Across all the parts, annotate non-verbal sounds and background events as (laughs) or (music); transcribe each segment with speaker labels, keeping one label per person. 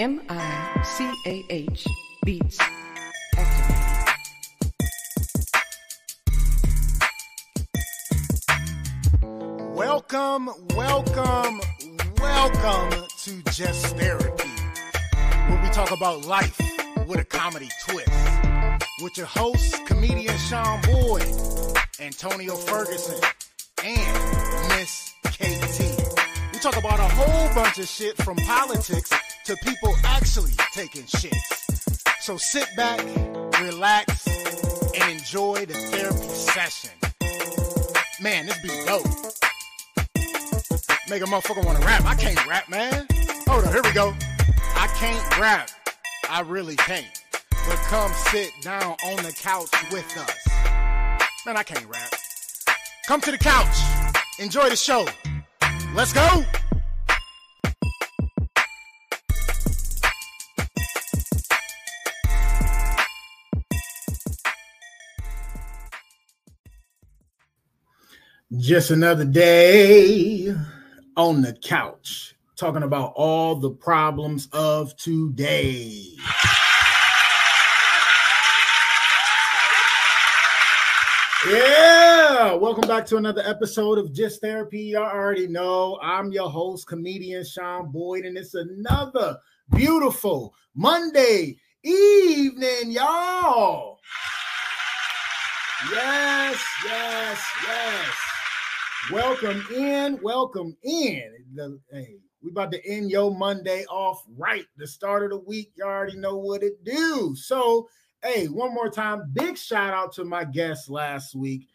Speaker 1: M I C A H Beats.
Speaker 2: Welcome, welcome, welcome to Just Therapy, where we talk about life with a comedy twist. With your hosts, comedian Sean Boyd, Antonio Ferguson, and Miss KT. We talk about a whole bunch of shit from politics to people actually taking shits. So sit back, relax, and enjoy the therapy session. Man, this be dope. Make a motherfucker want to rap. I can't rap, man. Hold on, here we go. I can't rap. I really can't. But come sit down on the couch with us. Man, I can't rap. Come to the couch. Enjoy the show. Let's go. Just another day on the couch, talking about all the problems of today. Yeah, welcome back to another episode of Just Therapy. Y'all already know I'm your host, comedian Sean Boyd, and it's another beautiful Monday evening, y'all. Yes, yes, yes. Welcome in, welcome in. The- hey, we about to end your Monday off right. The start of the week, you already know what it do. So, hey, one more time, big shout out to my guest last week,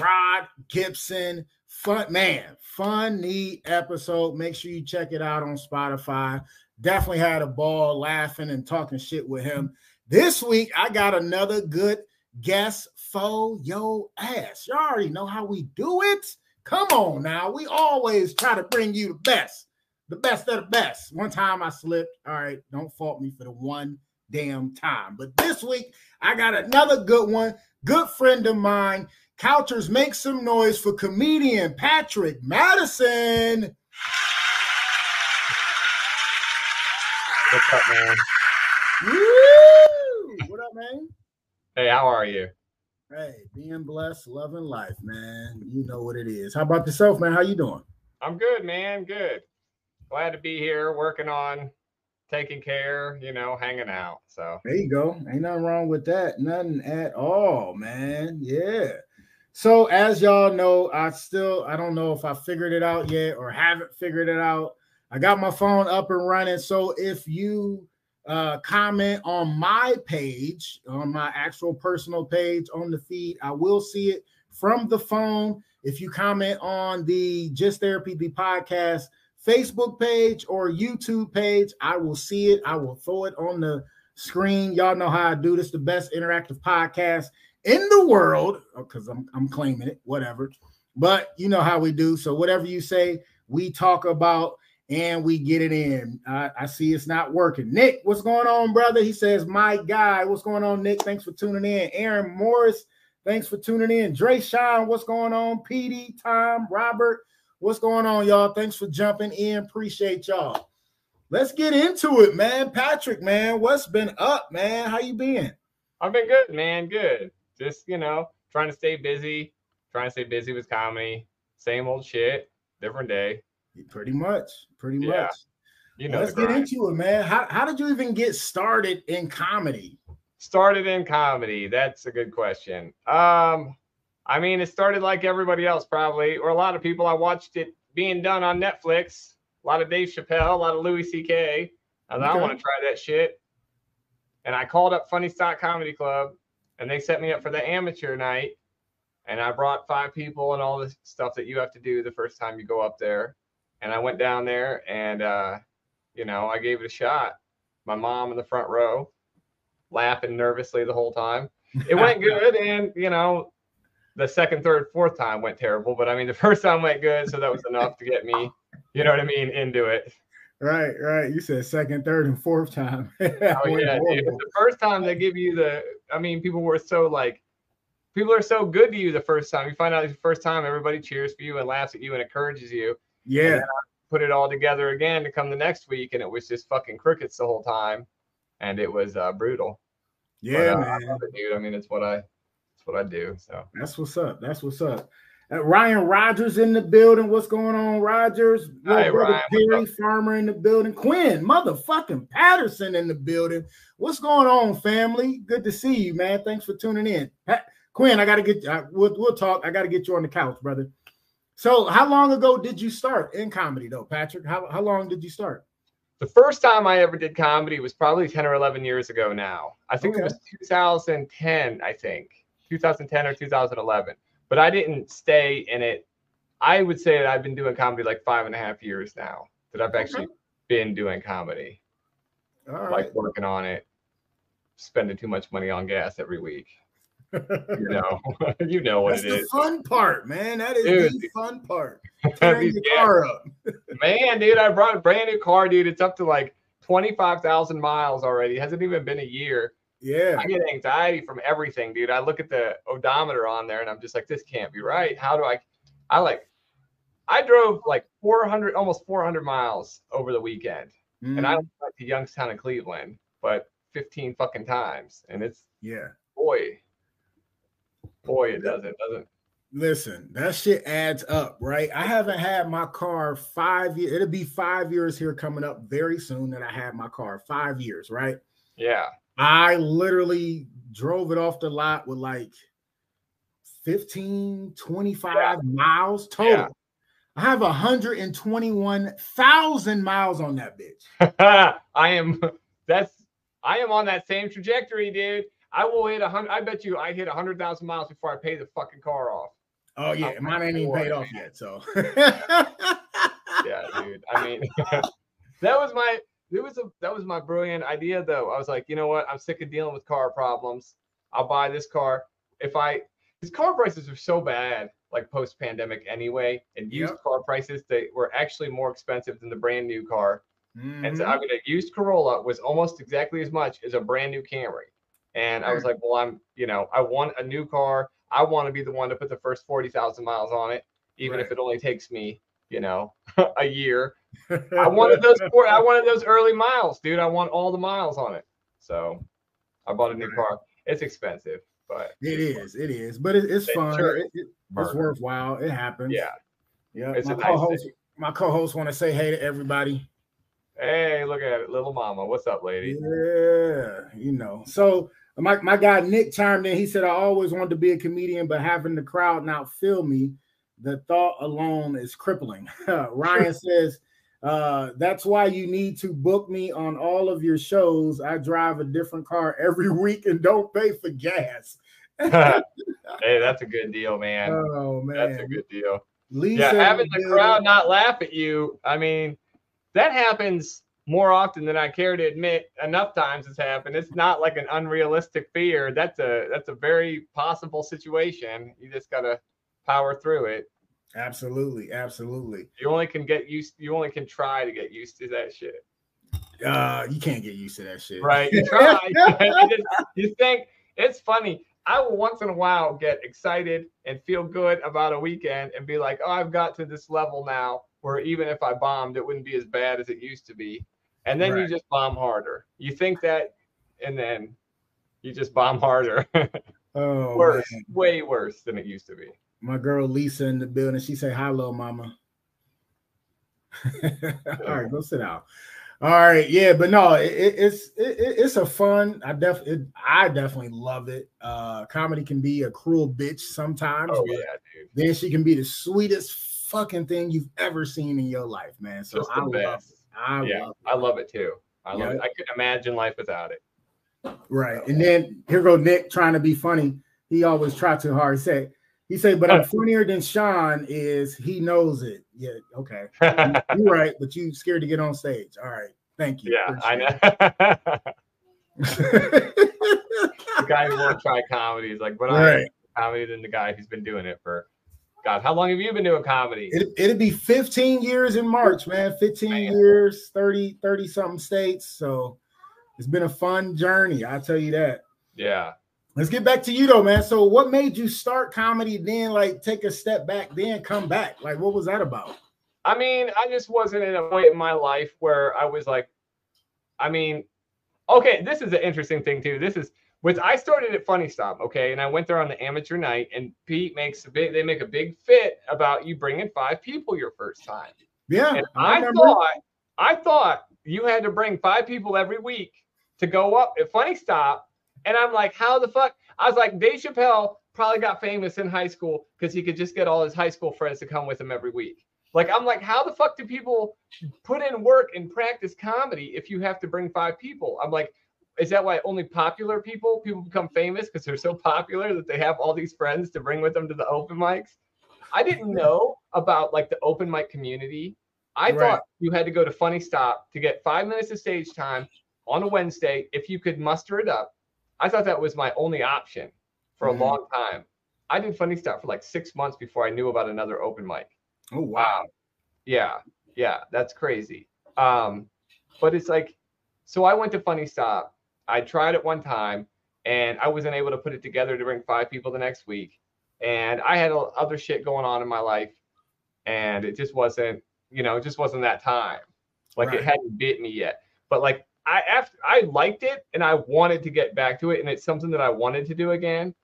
Speaker 2: Rod Gibson. Fun man, fun, neat episode. Make sure you check it out on Spotify. Definitely had a ball laughing and talking shit with him. This week, I got another good guest for yo ass. Y'all already know how we do it. Come on now. We always try to bring you the best, the best of the best. One time I slipped. All right, don't fault me for the one damn time. But this week, I got another good one. Good friend of mine. Couchers, make some noise for comedian Patrick Madison.
Speaker 3: What's up, man?
Speaker 2: Woo! What up, man?
Speaker 3: Hey, how are you?
Speaker 2: Hey, being blessed, loving life, man. You know what it is. How about yourself, man? How you doing?
Speaker 3: I'm good, man. Good. Glad to be here working on taking care, you know, hanging out. So,
Speaker 2: There you go. Ain't nothing wrong with that. Nothing at all, man. Yeah. So as y'all know, I still I don't know if I figured it out yet or haven't figured it out. I got my phone up and running. So if you uh, comment on my page, on my actual personal page on the feed, I will see it from the phone. If you comment on the Just Therapy the podcast Facebook page or YouTube page, I will see it. I will throw it on the screen. Y'all know how I do this, the best interactive podcast in the world, because I'm, I'm claiming it, whatever. But you know how we do. So whatever you say, we talk about and we get it in. I, I see it's not working. Nick, what's going on, brother? He says, My guy, what's going on, Nick? Thanks for tuning in. Aaron Morris, thanks for tuning in. Dre Sean, what's going on? PD, Tom, Robert, what's going on, y'all? Thanks for jumping in. Appreciate y'all. Let's get into it, man. Patrick, man, what's been up, man? How you been?
Speaker 3: I've been good, man. Good. Just, you know, trying to stay busy, trying to stay busy with comedy. Same old shit, different day.
Speaker 2: Pretty much, pretty
Speaker 3: Yeah,
Speaker 2: much.
Speaker 3: You know,
Speaker 2: Let's get into it, man. How, how did you even get started in comedy?
Speaker 3: started in comedy. That's a good question. Um, I mean, it started like everybody else, probably, or a lot of people. I watched it being done on Netflix. A lot of Dave Chappelle, a lot of Louis C.K. I
Speaker 2: Okay.
Speaker 3: I want to try that shit. And I called up Funny Stop Comedy Club, and they set me up for the amateur night. And I brought five people and all the stuff that you have to do the first time you go up there. And I went down there, and uh, you know, I gave it a shot. My mom in the front row, laughing nervously the whole time. It (laughs) went good, and you know, the second, third, fourth time went terrible. But I mean, the (laughs) first time went good, so that was enough to get me, you know what I mean, into it.
Speaker 2: Right, right. You said second, third, and fourth time. (laughs)
Speaker 3: Oh yeah, the first time they give you the, I mean, people were so like, people are so good to you the first time. You find out the first time, everybody cheers for you and laughs at you and encourages you.
Speaker 2: Yeah.
Speaker 3: put it all together again to come the next week, and it was just fucking crickets the whole time, and it was uh, brutal.
Speaker 2: Yeah,
Speaker 3: But, uh, I
Speaker 2: man.
Speaker 3: love it, dude. I mean, it's what I, it's what I do. So
Speaker 2: That's what's up. That's what's up. Uh, Ryan Rogers in the building. What's going on, Rogers? Brother
Speaker 3: Ryan.
Speaker 2: Perry Farmer in the building. Quinn, motherfucking Patterson in the building. What's going on, family? Good to see you, man. Thanks for tuning in. Pat, Quinn, I got to get. Uh, we'll, we'll talk. I got to get you on the couch, brother. So, how long ago did you start in comedy, though, Patrick? How how long did you start?
Speaker 3: the first time I ever did comedy was probably 10 or 11 years ago now. I think
Speaker 2: Okay.
Speaker 3: it was 2010, I think 2010 or 2011. But I didn't stay in it. I would say that I've been doing comedy like five and a half years now. That I've actually been doing comedy,
Speaker 2: All right.
Speaker 3: like working on it, spending too much money on gas every week. You (laughs) know, (laughs) you know what it is.
Speaker 2: That's
Speaker 3: it
Speaker 2: the
Speaker 3: is,
Speaker 2: fun part, man. That is
Speaker 3: Dude.
Speaker 2: the fun part. (laughs) Tearing your car up.
Speaker 3: Man, dude, I brought a brand new car, dude. It's up to like 25,000 miles already. It hasn't even been a year.
Speaker 2: Yeah.
Speaker 3: I get anxiety from everything, dude. I look at the odometer on there and I'm just like, this can't be right. How do I? I like, I drove like 400, almost 400 miles over the weekend, and I
Speaker 2: Mhm.
Speaker 3: went to Youngstown and Cleveland, but 15 fucking times, and it's
Speaker 2: yeah.
Speaker 3: boy, boy, it doesn't, doesn't.
Speaker 2: Listen, that shit adds up, right? I haven't had my car five years. It'll be five years here coming up very soon that I had my car. Five years, right?
Speaker 3: Yeah,
Speaker 2: I literally drove it off the lot with like 15, 25 miles total.
Speaker 3: Yeah.
Speaker 2: I have 121,000 miles on that bitch. (laughs)
Speaker 3: I am. (laughs) That's. I am on that same trajectory, dude. I will hit a hundred. I bet you I hit a hundred thousand miles before I pay the fucking car off.
Speaker 2: Oh, yeah.
Speaker 3: I'm
Speaker 2: Mine ain't even paid off yet. So, (laughs)
Speaker 3: yeah, dude. I mean, (laughs) that was my it was a that was my brilliant idea though. I was like, you know what? I'm sick of dealing with car problems. I'll buy this car. If I these car prices are so bad, like post pandemic anyway, and used
Speaker 2: Yep.
Speaker 3: car prices they were actually more expensive than the brand new car. And so
Speaker 2: Mhm.
Speaker 3: I mean, a used Corolla was almost exactly as much as a brand new Camry. And I was like, well, I'm, you know, I want a new car. I want to be the one to put the first 40,000 miles on it, even if it only takes me, you know, (laughs) a year. (laughs) I wanted those four, I wanted those early miles, dude. I want all the miles on it. So I bought a new car. It's expensive, but
Speaker 2: It is, it is, but it, it's
Speaker 3: It
Speaker 2: fun.
Speaker 3: sure
Speaker 2: It- it- it's worthwhile. It happens.
Speaker 3: yeah.
Speaker 2: yeah.
Speaker 3: It's
Speaker 2: my
Speaker 3: a
Speaker 2: co-host,
Speaker 3: thing.
Speaker 2: my co-host, want to say hey to everybody.
Speaker 3: Hey, look at it, little mama. What's up, lady?
Speaker 2: Yeah, you know. So my my guy Nick chimed in. He said, "I always wanted to be a comedian, but having the crowd not feel me, the thought alone is crippling." (laughs) Ryan says. Uh, that's why you need to book me on all of your shows. I drive a different car every (laughs) week and don't pay for gas. (laughs)
Speaker 3: hey, that's a good deal, man.
Speaker 2: Oh man,
Speaker 3: That's a good deal.
Speaker 2: Lisa
Speaker 3: yeah, having the crowd not laugh at you, I mean, that happens more often than I care to admit. Enough times has happened. It's not like an unrealistic fear. That's a that's a very possible situation. You just gotta power through it.
Speaker 2: Absolutely, absolutely.
Speaker 3: You only can get used. You only can try to get used to that shit.
Speaker 2: Uh, you can't get used to that shit,
Speaker 3: Right? You try. (laughs) you, just- you think it's funny. I will once in a while get excited and feel good about a weekend and be like, oh, I've got to this level now where even if I bombed, it wouldn't be as bad as it used to be. And then you just bomb harder. You think that, and then you just bomb harder. (laughs)
Speaker 2: Oh,
Speaker 3: worse,
Speaker 2: man.
Speaker 3: way worse than it used to be.
Speaker 2: my girl Lisa in the building. She say, "Hello, mama." (laughs) All right, go sit down. All right, yeah, but no, it, it- it's it, it- it's a fun. I def I definitely love it. Uh, comedy can be a cruel bitch sometimes,
Speaker 3: Oh yeah, dude.
Speaker 2: then she can be the sweetest fucking thing you've ever seen in your life, man. So I
Speaker 3: the
Speaker 2: love it. I
Speaker 3: yeah,
Speaker 2: love
Speaker 3: I love it too. I love
Speaker 2: Yeah.
Speaker 3: it. I couldn't imagine life without it.
Speaker 2: Right, and then here go Nick trying to be funny. He always try too hard. He said, he said, but I'm (laughs) funnier than Sean is. He knows it. Yeah, okay. (laughs) You're right, but you scared to get on stage. All right. Thank you. Yeah.
Speaker 3: I know. (laughs) the guy who won't try comedy is like, but I
Speaker 2: Right.
Speaker 3: am comedy than the guy who's been doing it for God. How long have you been doing comedy?
Speaker 2: it, it'd be 15 years in March, man. 15
Speaker 3: Man.
Speaker 2: years, 30, 30 something states. So it's been a fun journey. I'll tell you that.
Speaker 3: Yeah.
Speaker 2: Let's get back to you though, man. So what made you start comedy, then like take a step back, then come back? Like what was that about?
Speaker 3: I mean, I just wasn't in a point in my life where I was like, I mean, okay, this is an interesting thing too. This is with I started at Funny Stop, okay, and I went there on the amateur night, and Pete makes a big, they make a big fit about you bringing five people your first time.
Speaker 2: Yeah,
Speaker 3: And
Speaker 2: I
Speaker 3: I thought, I thought you had to bring five people every week to go up at Funny Stop, and I'm like, how the fuck? I was like, Dave Chappelle probably got famous in high school because he could just get all his high school friends to come with him every week. Like, I'm like, how the fuck do people put in work and practice comedy if you have to bring five people? I'm like, is that why only popular people people become famous because they're so popular that they have all these friends to bring with them to the open mics? I didn't know about like the open mic community. I
Speaker 2: Right.
Speaker 3: thought you had to go to Funny Stop to get five minutes of stage time on a Wednesday if you could muster it up. I thought that was my only option for a
Speaker 2: Mhm.
Speaker 3: long time. I did Funny Stop for like six months before I knew about another open mic.
Speaker 2: Oh wow.
Speaker 3: Yeah, yeah, that's crazy. Um, but it's like, so I went to Funny Stop. I tried it one time, and I wasn't able to put it together to bring five people the next week. And I had other shit going on in my life, and it just wasn't, you know, it just wasn't that time. Like
Speaker 2: Right.
Speaker 3: it hadn't bit me yet. But like I after I liked it, and I wanted to get back to it, and it's something that I wanted to do again.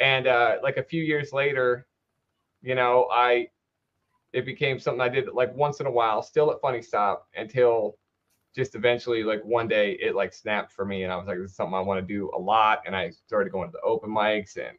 Speaker 3: And uh, like a few years later, you know, I it became something I did like once in a while, still at Funny Stop until just eventually like one day it like snapped for me and I was like, this is something I want to do a lot. And I started going to the open mics and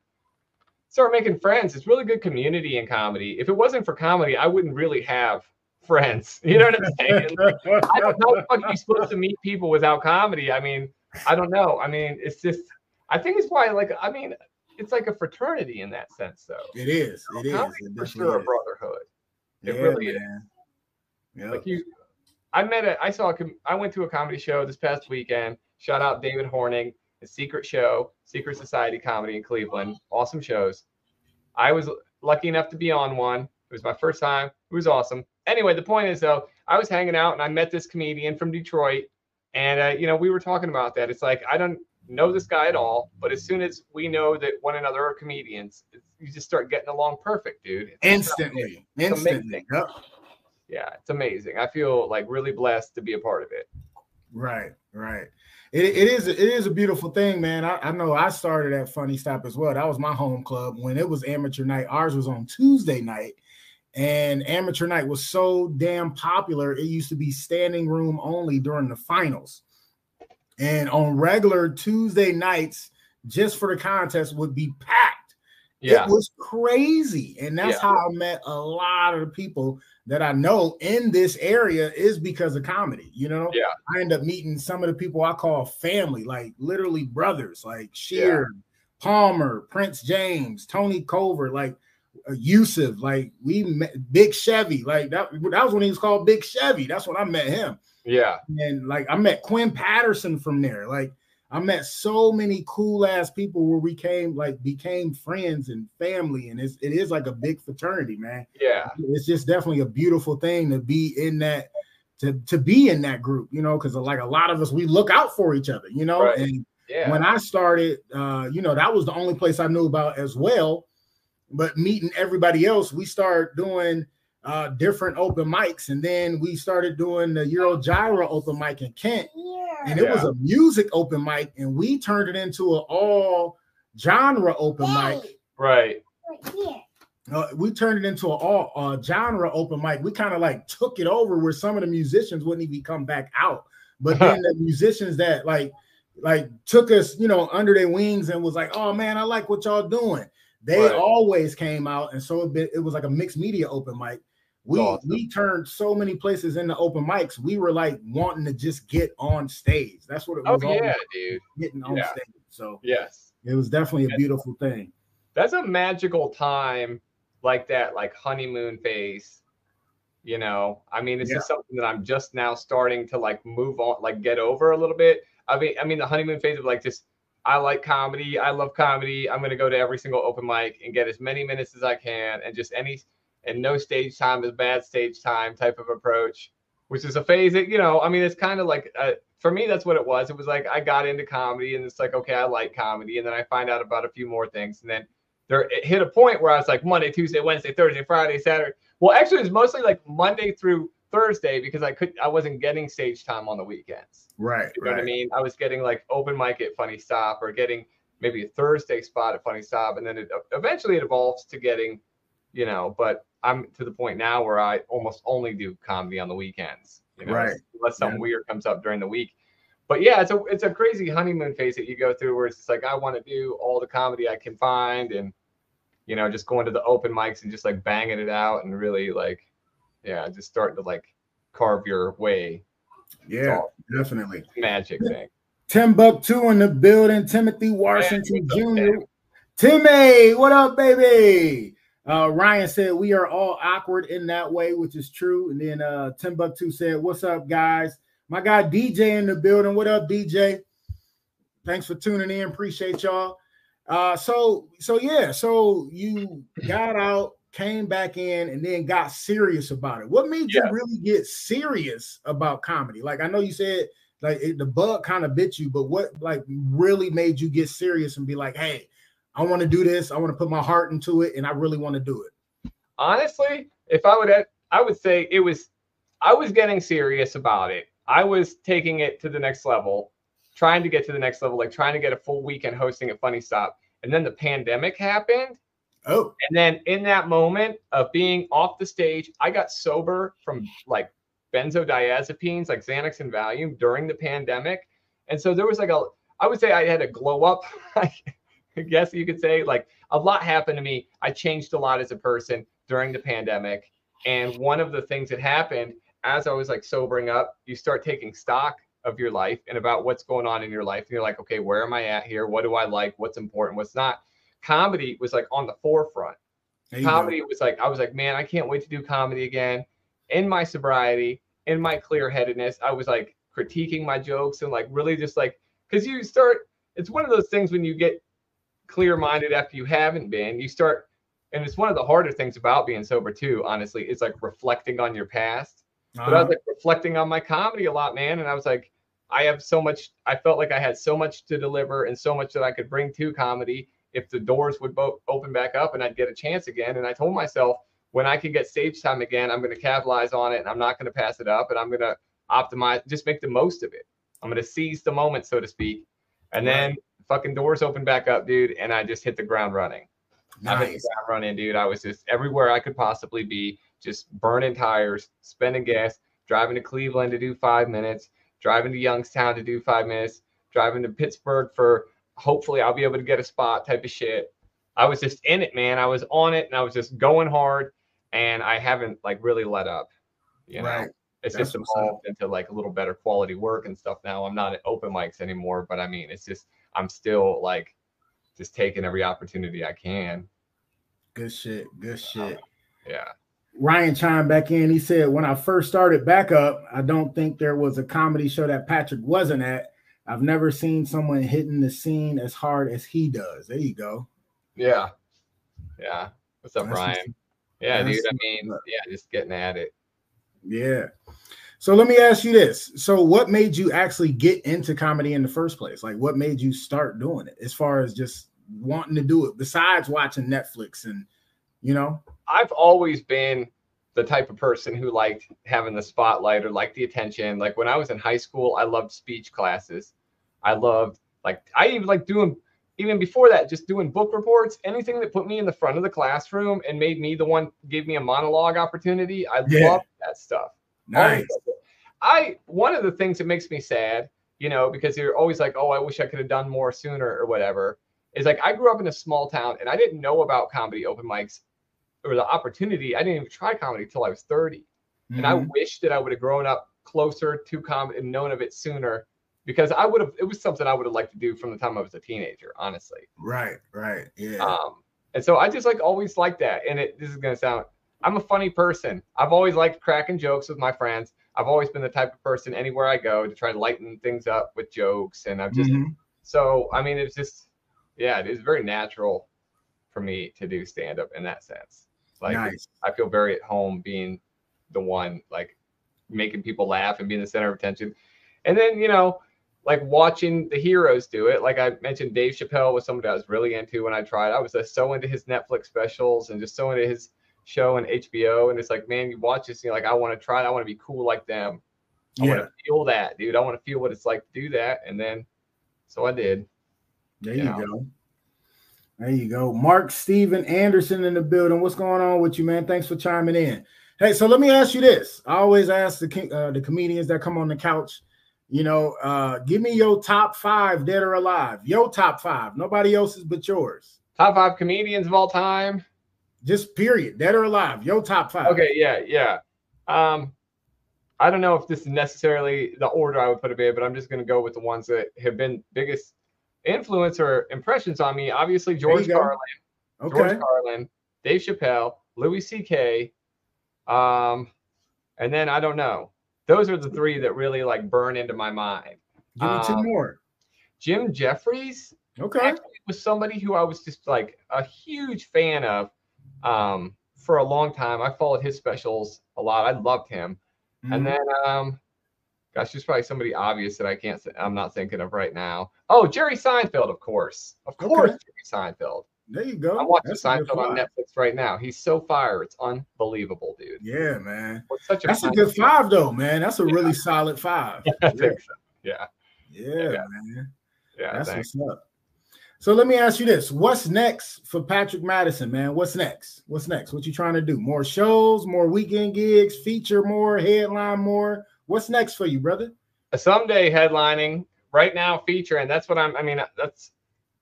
Speaker 3: started making friends. It's really good community in comedy. If it wasn't for comedy, I wouldn't really have friends. (laughs) You know what I'm saying? Like, I don't know How are you supposed to meet people without comedy. I mean, I don't know. I mean, it's just I think it's why like I mean, it's like a fraternity in that sense though.
Speaker 2: It is. It is.
Speaker 3: Comedy's
Speaker 2: It
Speaker 3: for sure a brotherhood. It
Speaker 2: Yeah,
Speaker 3: really is.
Speaker 2: man. Yep.
Speaker 3: Like you, I met a, I saw, a, I went to a comedy show this past weekend. Shout out David Horning, a secret show, Secret Society Comedy in Cleveland. Awesome shows. I was lucky enough to be on one. It was my first time. It was awesome. Anyway, the point is though, I was hanging out and I met this comedian from Detroit, and uh, you know we were talking about that. It's like I don't know this guy at all, but as soon as we know that one another are comedians, you just start getting along perfect, dude. It's
Speaker 2: instantly. Instantly. Yep.
Speaker 3: Yeah, it's amazing. I feel like really blessed to be a part of it.
Speaker 2: Right, right. It, it is it is a beautiful thing, man. I, I know I started at Funny Stop as well. That was my home club when it was amateur night. Ours was on Tuesday night, and amateur night was so damn popular. It used to be standing room only during the finals, and on regular Tuesday nights, just for the contest, would be packed.
Speaker 3: Yeah.
Speaker 2: It was crazy. And that's
Speaker 3: Yeah.
Speaker 2: how I met a lot of the people that I know in this area is because of comedy. You know,
Speaker 3: Yeah.
Speaker 2: I end up meeting some of the people I call family, like literally brothers, like Sheer, Palmer, Prince James, Tony Cover, like uh, Yusuf, like we met Big Chevy, like that. That was when he was called Big Chevy. That's when I met him
Speaker 3: Yeah.
Speaker 2: and like I met Quinn Patterson from there. Like I met so many cool ass people where we came like became friends and family, and it's it is like a big fraternity, man.
Speaker 3: Yeah.
Speaker 2: It's just definitely a beautiful thing to be in that to to be in that group, you know, because like a lot of us we look out for each other, you know.
Speaker 3: Right.
Speaker 2: And
Speaker 3: Yeah.
Speaker 2: when I started, uh, you know, that was the only place I knew about as well. But meeting everybody else, we start doing uh, different open mics, and then we started doing the Euro Gyro open mic in Kent, and it was a music open mic, and we turned it into an all genre open mic.
Speaker 3: right.
Speaker 2: Uh, we turned it into an all uh, genre open mic. We kind of like took it over where some of the musicians wouldn't even come back out, but (laughs) then the musicians that like like took us, you know, under their wings and was like, "Oh man, I like what y'all doing." They
Speaker 3: Right.
Speaker 2: always came out, and so it, been, it was like a mixed media open mic. We
Speaker 3: Awesome.
Speaker 2: we turned so many places into open mics. We were like wanting to just get on stage. That's what it
Speaker 3: Oh
Speaker 2: was. all
Speaker 3: yeah,
Speaker 2: about,
Speaker 3: dude.
Speaker 2: getting on
Speaker 3: Yeah.
Speaker 2: stage. So
Speaker 3: Yes.
Speaker 2: it was definitely a
Speaker 3: Yes.
Speaker 2: beautiful thing.
Speaker 3: That's a magical time like that, like honeymoon phase. You know, I mean, it's just something that I'm just now starting to like move on, like get over a little bit. I mean, I mean the honeymoon phase of like just I like comedy, I love comedy. I'm gonna go to every single open mic and get as many minutes as I can, and just any and no stage time is bad stage time type of approach, which is a phase that you know. I mean, it's kind of like uh, for me, that's what it was. It was like I got into comedy, and it's like okay, I like comedy, and then I find out about a few more things, and then there it hit a point where I was like Monday, Tuesday, Wednesday, Thursday, Friday, Saturday. Well, actually, it was mostly like Monday through Thursday because I could I wasn't getting stage time on the weekends.
Speaker 2: Right.
Speaker 3: You know
Speaker 2: right.
Speaker 3: what I mean? I was getting like open mic at Funny Stop or getting maybe a Thursday spot at Funny Stop, and then it eventually it evolves to getting, you know. But I'm to the point now where I almost only do comedy on the weekends. You know,
Speaker 2: Right.
Speaker 3: Unless something
Speaker 2: Yeah.
Speaker 3: weird comes up during the week. But yeah, it's a it's a crazy honeymoon phase that you go through where it's just like I want to do all the comedy I can find and you know just going to the open mics and just like banging it out and really like yeah just starting to like carve your way
Speaker 2: Yeah, definitely.
Speaker 3: magic thing.
Speaker 2: Timbuktu in the building. Timothy Washington
Speaker 3: what's
Speaker 2: Jr. Timmy, what up, baby? Uh, Ryan said we are all awkward in that way, which is true. And then uh, Timbuktu said, "What's up, guys? My guy DJ in the building. What up, DJ? Thanks for tuning in. Appreciate y'all. Uh, so so yeah, so you got out, came back in, and then got serious about it. What made
Speaker 3: Yeah.
Speaker 2: you really get serious about comedy? Like I know you said like it, the bug kind of bit you, but what like really made you get serious and be like, hey, I want to do this. I want to put my heart into it, and I really want to do it.
Speaker 3: honestly, if I would, I would say it was, I was getting serious about it. I was taking it to the next level, trying to get to the next level, like trying to get a full weekend hosting a Funny Stop. And then the pandemic happened.
Speaker 2: Oh,
Speaker 3: And then in that moment of being off the stage, I got sober from like benzodiazepines, like Xanax and Valium during the pandemic. And so there was like a, I would say I had a glow up, (laughs) I guess you could say. Like a lot happened to me. I changed a lot as a person during the pandemic. And one of the things that happened as I was like sobering up, you start taking stock of your life and about what's going on in your life. And you're like, okay, where am I at here? What do I like? What's important? What's not? Comedy was like on the forefront
Speaker 2: you go.
Speaker 3: comedy was like I was like, man, I can't wait to do comedy again. In my sobriety, in my clear headedness, I was like critiquing my jokes and like really just like because you start. It's one of those things when you get clear minded after you haven't been. You start, and it's one of the harder things about being sober too. Honestly, it's like reflecting on your past. But I
Speaker 2: Uh-huh.
Speaker 3: was like reflecting on my comedy a lot, man. And I was like, I have so much. I felt like I had so much to deliver and so much that I could bring to comedy if the doors would bo- open back up and I'd get a chance again. And I told myself when I could get stage time again, I'm going to capitalize on it and I'm not going to pass it up and I'm going to optimize, just make the most of it. I'm going to seize the moment, so to speak. And then fucking doors opened back up, dude. And I just hit the ground running. I hit the
Speaker 2: nice.
Speaker 3: ground running, dude. I was just everywhere I could possibly be, just burning tires, spending gas, driving to Cleveland to do five minutes, driving to Youngstown to do five minutes, driving to Pittsburgh for hopefully I'll be able to get a spot type of shit. I was just in it, man. I was on it and I was just going hard and I haven't like really let up. You know,
Speaker 2: Right.
Speaker 3: it's
Speaker 2: That's
Speaker 3: just evolved into like a little better quality work and stuff now. I'm not at open mics anymore, but I mean, it's just, I'm still like just taking every opportunity I can.
Speaker 2: Good shit. Good um, shit.
Speaker 3: Yeah.
Speaker 2: Ryan chimed back in. He said, When I first started back up, I don't think there was a comedy show that Patrick wasn't at. I've never seen someone hitting the scene as hard as he does. There you go.
Speaker 3: Yeah. Yeah. What's up,
Speaker 2: That's what's-
Speaker 3: Ryan? Yeah, dude. I mean, yeah, just getting at it.
Speaker 2: Yeah. So let me ask you this. So what made you actually get into comedy in the first place? Like what made you start doing it as far as just wanting to do it besides watching Netflix and you know?
Speaker 3: I've always been the type of person who liked having the spotlight or liked the attention. Like when I was in high school, I loved speech classes. I loved like I even like doing even before that, just doing book reports, anything that put me in the front of the classroom and made me the one gave me a monologue opportunity. I
Speaker 2: Yeah.
Speaker 3: loved that stuff.
Speaker 2: Nice.
Speaker 3: I one of the things that makes me sad, you know, because you're always like, oh, I wish I could have done more sooner or whatever. Is like I grew up in a small town and I didn't know about comedy open mics or the opportunity. I didn't even try comedy till I was 30. And I
Speaker 2: Mhm.
Speaker 3: wish that I would have grown up closer to comedy and known of it sooner because I would have it was something I would have liked to do from the time I was a teenager, honestly.
Speaker 2: right, right. Yeah.
Speaker 3: Um, and so I just like always like that. And it this is gonna sound I'm a funny person. I've always liked cracking jokes with my friends. I've always been the type of person anywhere I go to try to lighten things up with jokes. And I've just
Speaker 2: Mhm.
Speaker 3: so I mean it's just yeah, it is very natural for me to do stand up in that sense. Like
Speaker 2: nice.
Speaker 3: I feel very at home being the one like making people laugh and being the center of attention. And then, you know, like watching the heroes do it. Like I mentioned, Dave Chappelle was somebody I was really into when I tried. I was uh, so into his Netflix specials and just so into his show on HBO. And it's like, man, you watch this and you're like, I want to try it. I want to be cool like them. I want to feel that, dude. I want to feel what it's like to do that. And then, so I did.
Speaker 2: There
Speaker 3: Yeah.
Speaker 2: you go. There you go. Mark Steven Anderson in the building. What's going on with you, man? Thanks for chiming in. Hey, so let me ask you this. I always ask the uh, the comedians that come on the couch, you know, uh, give me your top five, dead or alive. Your top five. Nobody else's but yours.
Speaker 3: Top five comedians of all time.
Speaker 2: Just period. Dead or alive. Your top five.
Speaker 3: Okay, yeah, yeah. Um, I don't know if this is necessarily the order I would put it in, but I'm just gonna go with the ones that have been biggest influence or impressions on me. Obviously, George. Carlin,
Speaker 2: Okay.
Speaker 3: George Carlin, Dave Chappelle, Louis C.K. Um, and then I don't know. Those are the three that really like burn into my mind.
Speaker 2: Give me two
Speaker 3: um,
Speaker 2: more.
Speaker 3: Jim Jeffries
Speaker 2: Okay.
Speaker 3: actually was somebody who I was just like a huge fan of um, for a long time. I followed his specials a lot. I loved him.
Speaker 2: Mhm.
Speaker 3: And then, um, gosh, there's probably somebody obvious that I can't. I'm not thinking of right now. Oh, Jerry Seinfeld, of course, of
Speaker 2: Okay.
Speaker 3: course, Jerry Seinfeld.
Speaker 2: there you go.
Speaker 3: I'm watching
Speaker 2: That's
Speaker 3: Seinfeld on. Netflix right now. He's so fire. It's unbelievable, dude.
Speaker 2: Yeah, man.
Speaker 3: What's such a
Speaker 2: That's a good
Speaker 3: show.
Speaker 2: five, though, man. That's a really solid five. (laughs) Yeah,
Speaker 3: so. Yeah,
Speaker 2: yeah,
Speaker 3: Yeah.
Speaker 2: man.
Speaker 3: yeah.
Speaker 2: That's
Speaker 3: thanks.
Speaker 2: what's up. So let me ask you this: What's next for Patrick Madison, man? What's next? What's next? What you trying to do? More shows, more weekend gigs, feature more, headline more. What's next for you, brother?
Speaker 3: someday headlining right now featuring that's what i'm i mean that's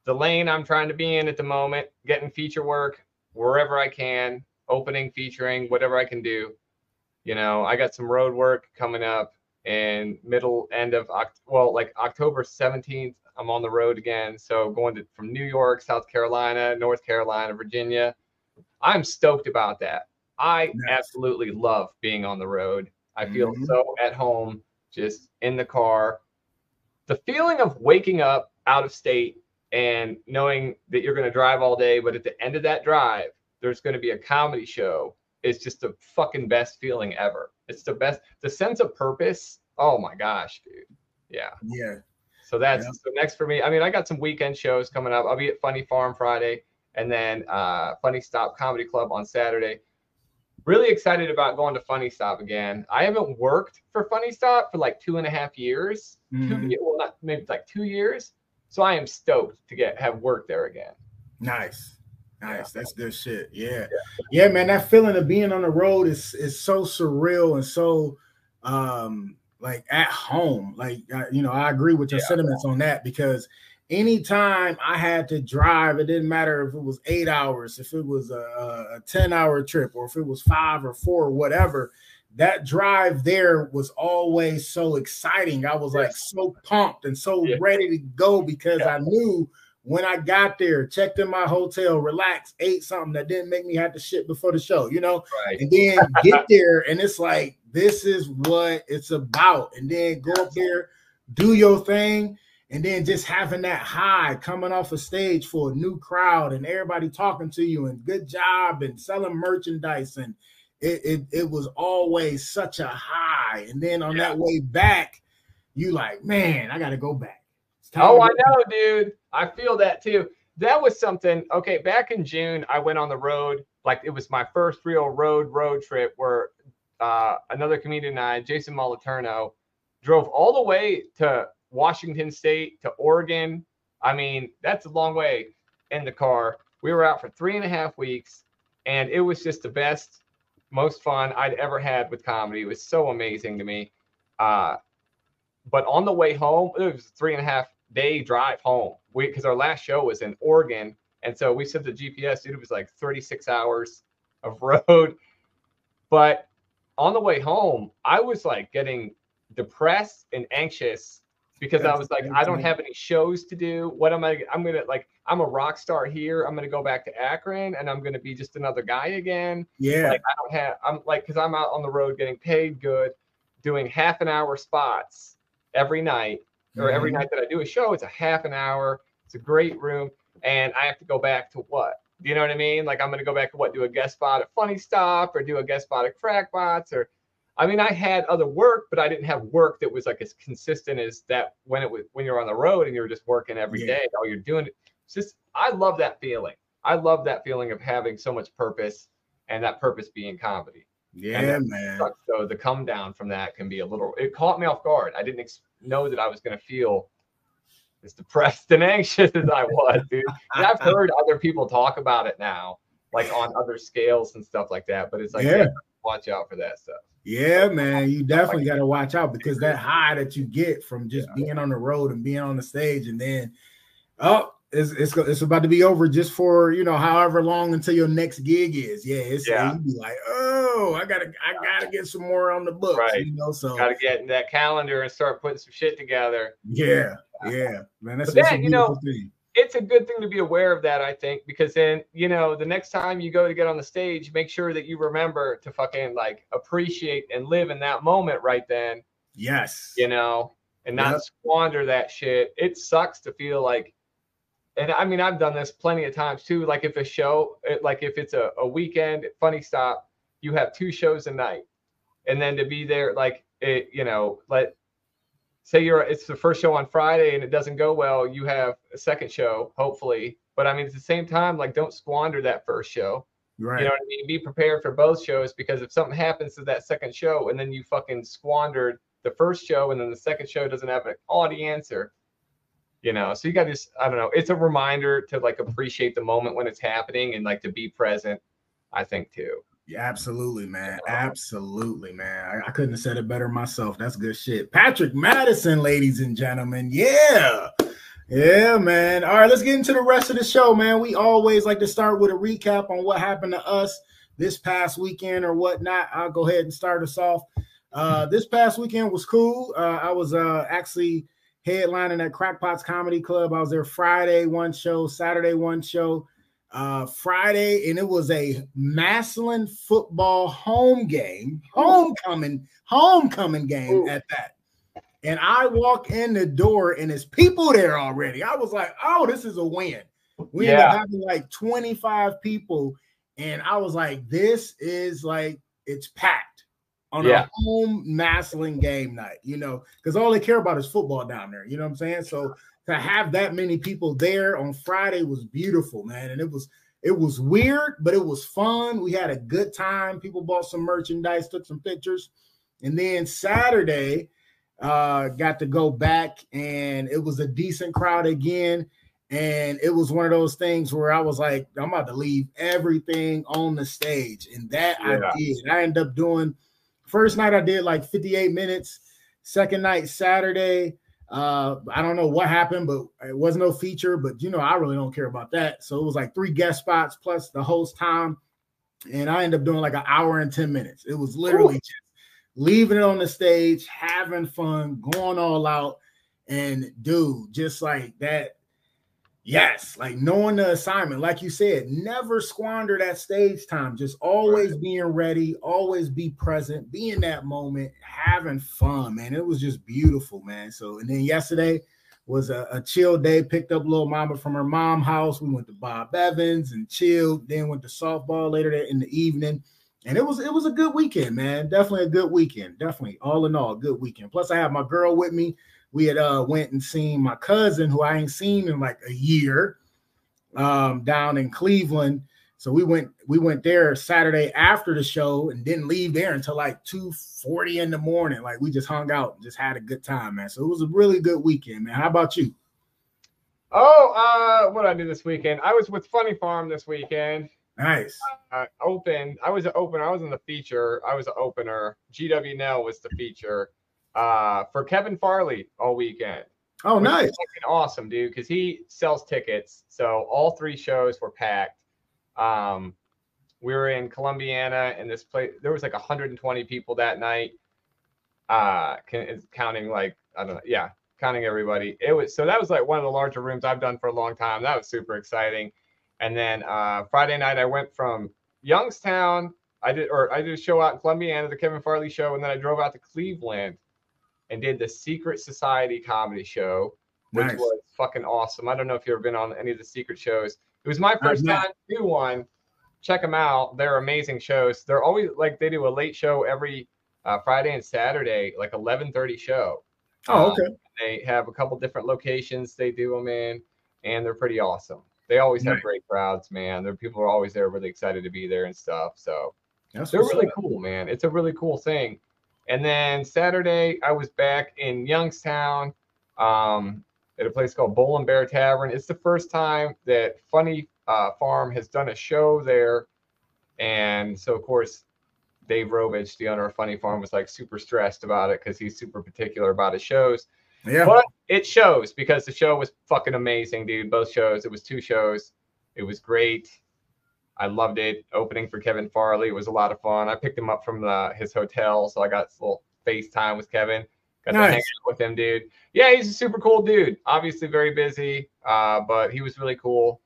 Speaker 3: the lane i'm trying to be in at the moment getting feature work wherever i can opening featuring whatever i can do you know i got some road work coming up in middle end of Oct- well like october 17th i'm on the road again so going to from new york south carolina north carolina virginia i'm stoked about that i
Speaker 2: Nice.
Speaker 3: absolutely love being on the road i feel
Speaker 2: Mhm.
Speaker 3: so at home just in the car. The feeling of waking up out of state and knowing that you're going to drive all day, but at the end of that drive, there's going to be a comedy show is just the fucking best feeling ever. It's the best. The sense of purpose. Oh my gosh, dude. Yeah.
Speaker 2: Yeah,
Speaker 3: So that's
Speaker 2: Yeah.
Speaker 3: so next for me. I mean, I got some weekend shows coming up. I'll be at Funny Farm Friday and then uh, Funny Stop Comedy Club on Saturday. Really excited about going to Funny Stop again. I haven't worked for Funny Stop for like two and a half years. Two,
Speaker 2: Mhm.
Speaker 3: ye- well, not maybe like two years. So I am stoked to get have work there again.
Speaker 2: nice, nice. That's good shit. Yeah. yeah, man. That feeling of being on the road is is so surreal and so um like at home. Like you know, I agree with your
Speaker 3: Yeah.
Speaker 2: sentiments on that because anytime I had to drive, it didn't matter if it was eight hours, if it was a, a 10 hour trip, or if it was five or four, or whatever. That drive there was always so exciting. I was like so pumped and so
Speaker 3: Yeah.
Speaker 2: ready to go because
Speaker 3: Yeah.
Speaker 2: I knew when I got there, checked in my hotel, relaxed, ate something that didn't make me have to shit before the show, you know,
Speaker 3: Right.
Speaker 2: and then get (laughs) there and it's like this is what it's about. And then go up there do your thing and then just having that high coming off a stage for a new crowd and everybody talking to you and good job and selling merchandise and it it, it was always such a high. And then on that way back you like man i gotta go back
Speaker 3: Oh, I know, dude. I feel that too. That was something. Okay, back in June, I went on the road. Like it was my first real road road trip where uh, another comedian and I, Jason Moliterno, drove all the way to Washington State to Oregon. I mean, that's a long way in the car. We were out for three and a half weeks, and it was just the best, most fun I'd ever had with comedy. It was so amazing to me. Uh, but on the way home, it was three and a half day drive home. We because our last show was in Oregon, and so we set the GPS. Dude, it was like 36 hours of (laughs) road. But on the way home, I was like getting depressed and anxious because I was like, I don't have any shows to do. What am I? I'm gonna like, I'm a rock star here. I'm gonna go back to Akron, and I'm gonna be just another guy again
Speaker 2: yeah
Speaker 3: like I don't have I'm like because I'm out on the road getting paid good, doing half an hour spots every night or every
Speaker 2: Mhm.
Speaker 3: night that I do a show. It's a half an hour. It's a great room, and I have to go back to what? Do you know what I mean? Like I'm gonna go back to what? Do a guest spot at Funny Stop or do a guest spot at Crackpots or I mean, I had other work, but I didn't have work that was like as consistent as that when it was when you're on the road and you're just working every
Speaker 2: Yeah.
Speaker 3: day. All you're doing. It's just I love that feeling. I love that feeling of having so much purpose and that purpose being comedy.
Speaker 2: Yeah, man.
Speaker 3: Sucks, So the come down from that can be a little. It caught me off guard. I didn't ex- know that I was going to feel as depressed and (laughs) anxious as I was, dude. And I've heard other people talk about it now, like on other scales and stuff like that. But it's like,
Speaker 2: Yeah.
Speaker 3: yeah, watch out for that stuff.
Speaker 2: Yeah, man, you definitely got to watch out because that high that you get from just being on the road and being on the stage, and then oh, it's it's it's about to be over just for you know however long until your next gig is. Yeah, it's
Speaker 3: Yeah.
Speaker 2: you be like, oh, I gotta I gotta get some more on the books,
Speaker 3: Right.
Speaker 2: you know. So
Speaker 3: Got to get in that calendar and start putting some shit together.
Speaker 2: yeah, yeah, man, that's,
Speaker 3: But
Speaker 2: that's a
Speaker 3: you know,
Speaker 2: thing.
Speaker 3: It's a good thing to be aware of that, I think, because then you know the next time you go to get on the stage, make sure that you remember to fucking like appreciate and live in that moment right then.
Speaker 2: Yes,
Speaker 3: you know, and not
Speaker 2: Yep.
Speaker 3: squander that shit. It sucks to feel like, and I mean, I've done this plenty of times too. Like if a show, eh, like if it's a, a weekend funny stop, you have two shows a night, and then to be there, like it, you know, let say you're it's the first show on Friday and it doesn't go well, you have a second show, hopefully. But I mean, at the same time, like don't squander that first show.
Speaker 2: right.
Speaker 3: You know what I mean? Be prepared for both shows because if something happens to that second show and then you fucking squandered the first show and then the second show doesn't have an audience or you know, so you got this I don't know. It's a reminder to like appreciate the moment when it's happening and like to be present. I think too.
Speaker 2: Yeah, absolutely, man. Absolutely, man. I, I couldn't have said it better myself. That's good shit. Patrick Madison, ladies and gentlemen. Yeah. Yeah, man. All right, let's get into the rest of the show, man. We always like to start with a recap on what happened to us this past weekend or whatnot. I'll go ahead and start us off. Uh, this past weekend was cool. Uh, I was uh, actually headlining at Crackpots Comedy Club. I was there Friday, one show, Saturday, one show uh Friday, and it was a Massillon football home game, homecoming, homecoming game
Speaker 3: Ooh.
Speaker 2: at that. And I walk in the door, and there's people there already. I was like, "Oh, this is a win." We ended up having like 25 people, and I was like, "This is like it's packed on
Speaker 3: Yeah.
Speaker 2: a home Massillon game night." You know, because all they care about is football down there. You know what I'm saying? So to have that many people there on Friday was beautiful, man. And it was it was weird, but it was fun. We had a good time. People bought some merchandise, took some pictures. And then Saturday, uh, got to go back and it was a decent crowd again. And it was one of those things where I was like, I'm about to leave everything on the stage. And that
Speaker 3: Yeah.
Speaker 2: I did. I ended up doing first night I did like 58 minutes. Second night, Saturday, uh, I don't know what happened, but it was no feature. But you know, I really don't care about that. So it was like three guest spots plus the host time, and I ended up doing like an hour and ten minutes. It was literally just leaving it on the stage, having fun, going all out, and dude, just like that. Yes, like knowing the assignment, like you said, never squander that stage time. Just always being ready, always be present, be in that moment, having fun, man. It was just beautiful, man. So, and then yesterday was a, a chill day. Picked up little mama from her mom house. We went to Bob Evans and chilled. Then went to softball later that in the evening, and it was it was a good weekend, man. Definitely a good weekend. Definitely, all in all, a good weekend. Plus, I had my girl with me we had uh went and seen my cousin who I ain't seen in like a year um down in Cleveland. So we went we went there Saturday after the show and didn't leave there until like 2:40 in the morning. Like we just hung out and just had a good time, man. So it was a really good weekend, man. How about you?
Speaker 3: Oh, uh, what I did this weekend? I was with Funny Farm this weekend.
Speaker 2: Nice.
Speaker 3: uh, opened. I was an opener. I was in the feature. I was an opener. GW Nell was the feature uh, for Kevin Farley all weekend.
Speaker 2: Oh, nice.
Speaker 3: awesome, dude, because he sells tickets. So all three shows were packed. Um, we were in Columbiana, and this place there was like 120 people that night. Uh, can, counting like I don't know, yeah, counting everybody. It was so that was like one of the larger rooms I've done for a long time. That was super exciting. And then uh, Friday night I went from Youngstown. I did or I did a show out in Columbiana, the Kevin Farley show, and then I drove out to Cleveland and did the Secret Society comedy show, which
Speaker 2: Nice.
Speaker 3: was fucking awesome. I don't know if you've ever been on any of the secret shows. It was my first time to do one. Check them out. They're amazing shows. They're always like they do a late show every uh, Friday and Saturday, like 11:30 show.
Speaker 2: Oh,
Speaker 3: Um,
Speaker 2: okay.
Speaker 3: they have a couple different locations they do them in, and they're pretty awesome. They always have great crowds, man. Their people are always there, really excited to be there and stuff. So
Speaker 2: That's
Speaker 3: they're really cool, man. It's a really cool thing. And then Saturday, I was back in Youngstown um, at a place called Bull and Bear Tavern. It's the first time that Funny uh, Farm has done a show there. And so, of course, Dave Robich, the owner of Funny Farm, was like super stressed about it because he's super particular about his shows.
Speaker 2: Yeah.
Speaker 3: But it shows because the show was fucking amazing, dude. Both shows. It was two shows. It was great. I loved it. Opening for Kevin Farley It was a lot of fun. I picked him up from the, his hotel, so I got a little FaceTime with Kevin. Got to hang out with him, dude. Yeah, he's a super cool dude. Obviously very busy, uh, but he was really cool.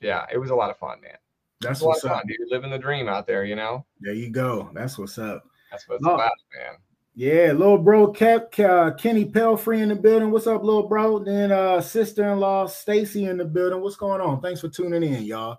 Speaker 3: Yeah, it was a lot of fun, man.
Speaker 2: That's
Speaker 3: was a lot
Speaker 2: what's up.
Speaker 3: fun, dude. Living the dream out there, you know.
Speaker 2: There you go. That's what's up.
Speaker 3: That's what it's about, man.
Speaker 2: Yeah, little bro uh, Kenny Pelfrey in the building. What's up, little bro? Then uh sister-in-law Stacy in the building. What's going on? Thanks for tuning in, y'all.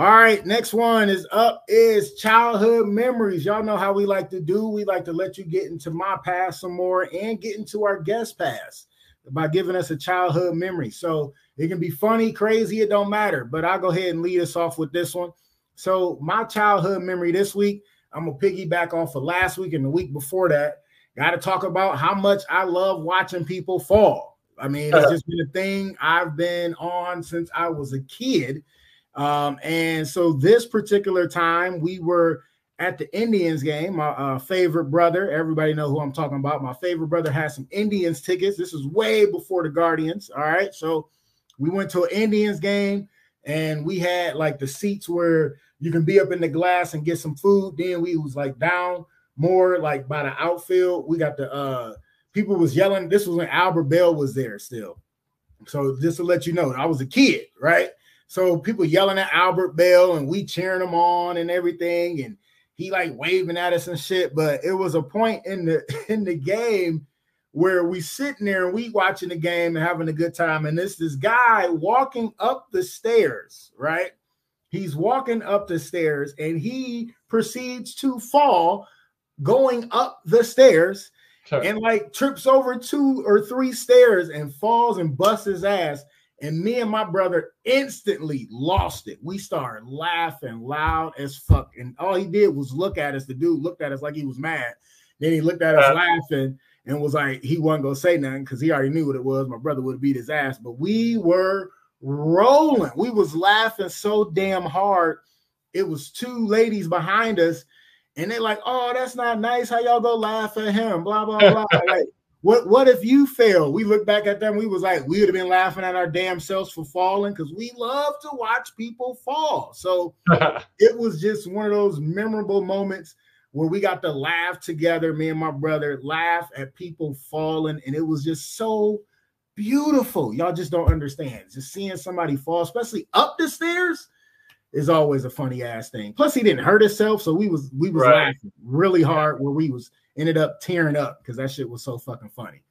Speaker 2: All right, next one is up is childhood memories. Y'all know how we like to do. We like to let you get into my past some more and get into our guest past by giving us a childhood memory. So it can be funny, crazy, it don't matter. But I'll go ahead and lead us off with this one. So my childhood memory this week, I'm gonna piggyback off of last week and the week before that. Got to talk about how much I love watching people fall. I mean, it's uh-huh. just been a thing I've been on since I was a kid. Um, and so this particular time, we were at the Indians game. My uh, favorite brother, everybody know who I'm talking about. My favorite brother had some Indians tickets. This is way before the Guardians. All right, so we went to an Indians game, and we had like the seats where you can be up in the glass and get some food. Then we was like down more like by the outfield. We got the uh people was yelling. This was when Albert Belle was there still. So just to let you know, I was a kid, right? So people yelling at Albert Belle and we cheering him on and everything, and he like waving at us and shit. But it was a point in the (laughs) in the game where we sitting there and we watching the game and having a good time, and this this guy walking up the stairs, right? He's walking up the stairs and he proceeds to fall going up the stairs and like trips over two or three stairs and falls and busts his ass. And me and my brother instantly lost it. We started laughing loud as fuck. And all he did was look at us. The dude looked at us like he was mad. Then he looked at us
Speaker 3: Uh.
Speaker 2: laughing and was like, he wasn't gonna say nothing because he already knew what it was. My brother would have beat his ass, but we were rolling. We was laughing so damn hard. It was two ladies behind us, and they're like, "Oh, that's not nice. How y'all go laugh at him?" Blah blah blah. (laughs) like, what what if you fail? We look back at them. We was like, we would have been laughing at our damn selves for falling because we love to watch people fall. So (laughs) it was just one of those memorable moments where we got to laugh together. Me and my brother laugh at people falling, and it was just so beautiful. Y'all just don't understand. Just seeing somebody fall, especially up the stairs, is always a funny ass thing. Plus, he didn't hurt himself, so we was we was
Speaker 3: Right.
Speaker 2: laughing really hard where we was ended up tearing up because that shit was so fucking funny.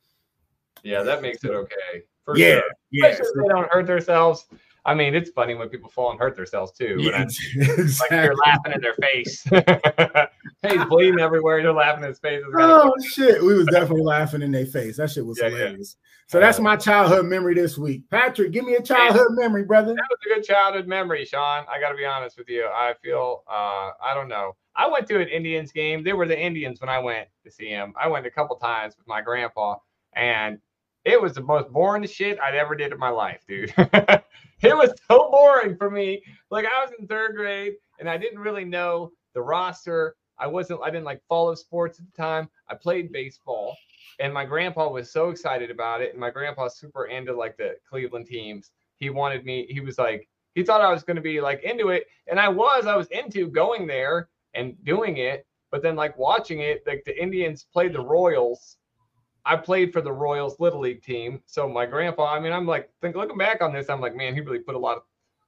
Speaker 3: yeah, that makes it okay. For
Speaker 2: yeah,
Speaker 3: sure.
Speaker 2: yeah.
Speaker 3: If they don't hurt themselves. I mean, it's funny when people fall and hurt themselves too. but
Speaker 2: yeah,
Speaker 3: I- (laughs) like
Speaker 2: exactly.
Speaker 3: you're laughing in their face. (laughs) He's bleeding everywhere. You're laughing in his face.
Speaker 2: Oh shit, we was definitely laughing in their face. That shit was
Speaker 3: Yeah, yeah.
Speaker 2: hilarious. So that's my childhood memory this week. Patrick, give me a childhood memory, brother.
Speaker 3: that was a good childhood memory, Sean. I got to be honest with you. I feel, uh, I don't know. I went to an Indians game. They were the Indians when I went to see them. I went a couple times with my grandpa, and it was the most boring shit I'd ever did in my life, dude. (laughs) it was so boring for me. Like I was in third grade, and I didn't really know the roster. I wasn't. I didn't like follow sports at the time. I played baseball, and my grandpa was so excited about it. And my grandpa's super into like the Cleveland teams. He wanted me. He was like, he thought I was going to be like into it, and I was. I was into going there and doing it. But then like watching it, like the Indians played the Royals. I played for the Royals Little League team. So my grandpa, I mean, I'm like, think looking back on this, I'm like, man, he really put a lot of,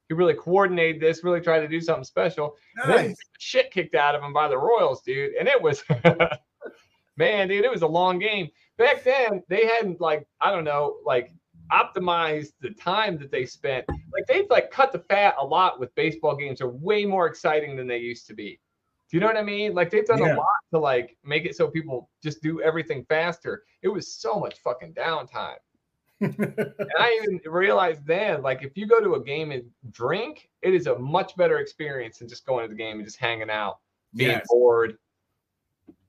Speaker 3: he really coordinated this, really tried to do something special.
Speaker 2: Nice.
Speaker 3: shit kicked out of him by the Royals, dude. And it was, (laughs) man, dude, it was a long game. Back then, they hadn't like, I don't know, like optimized the time that they spent. Like they've like cut the fat a lot with baseball games are way more exciting than they used to be. Do you know what I mean? Like they've done
Speaker 2: Yeah.
Speaker 3: a lot to like make it so people just do everything faster. It was so much fucking downtime. And I even realized then, like if you go to a game and drink, it is a much better experience than just going to the game and just hanging out, being
Speaker 2: yes.
Speaker 3: bored.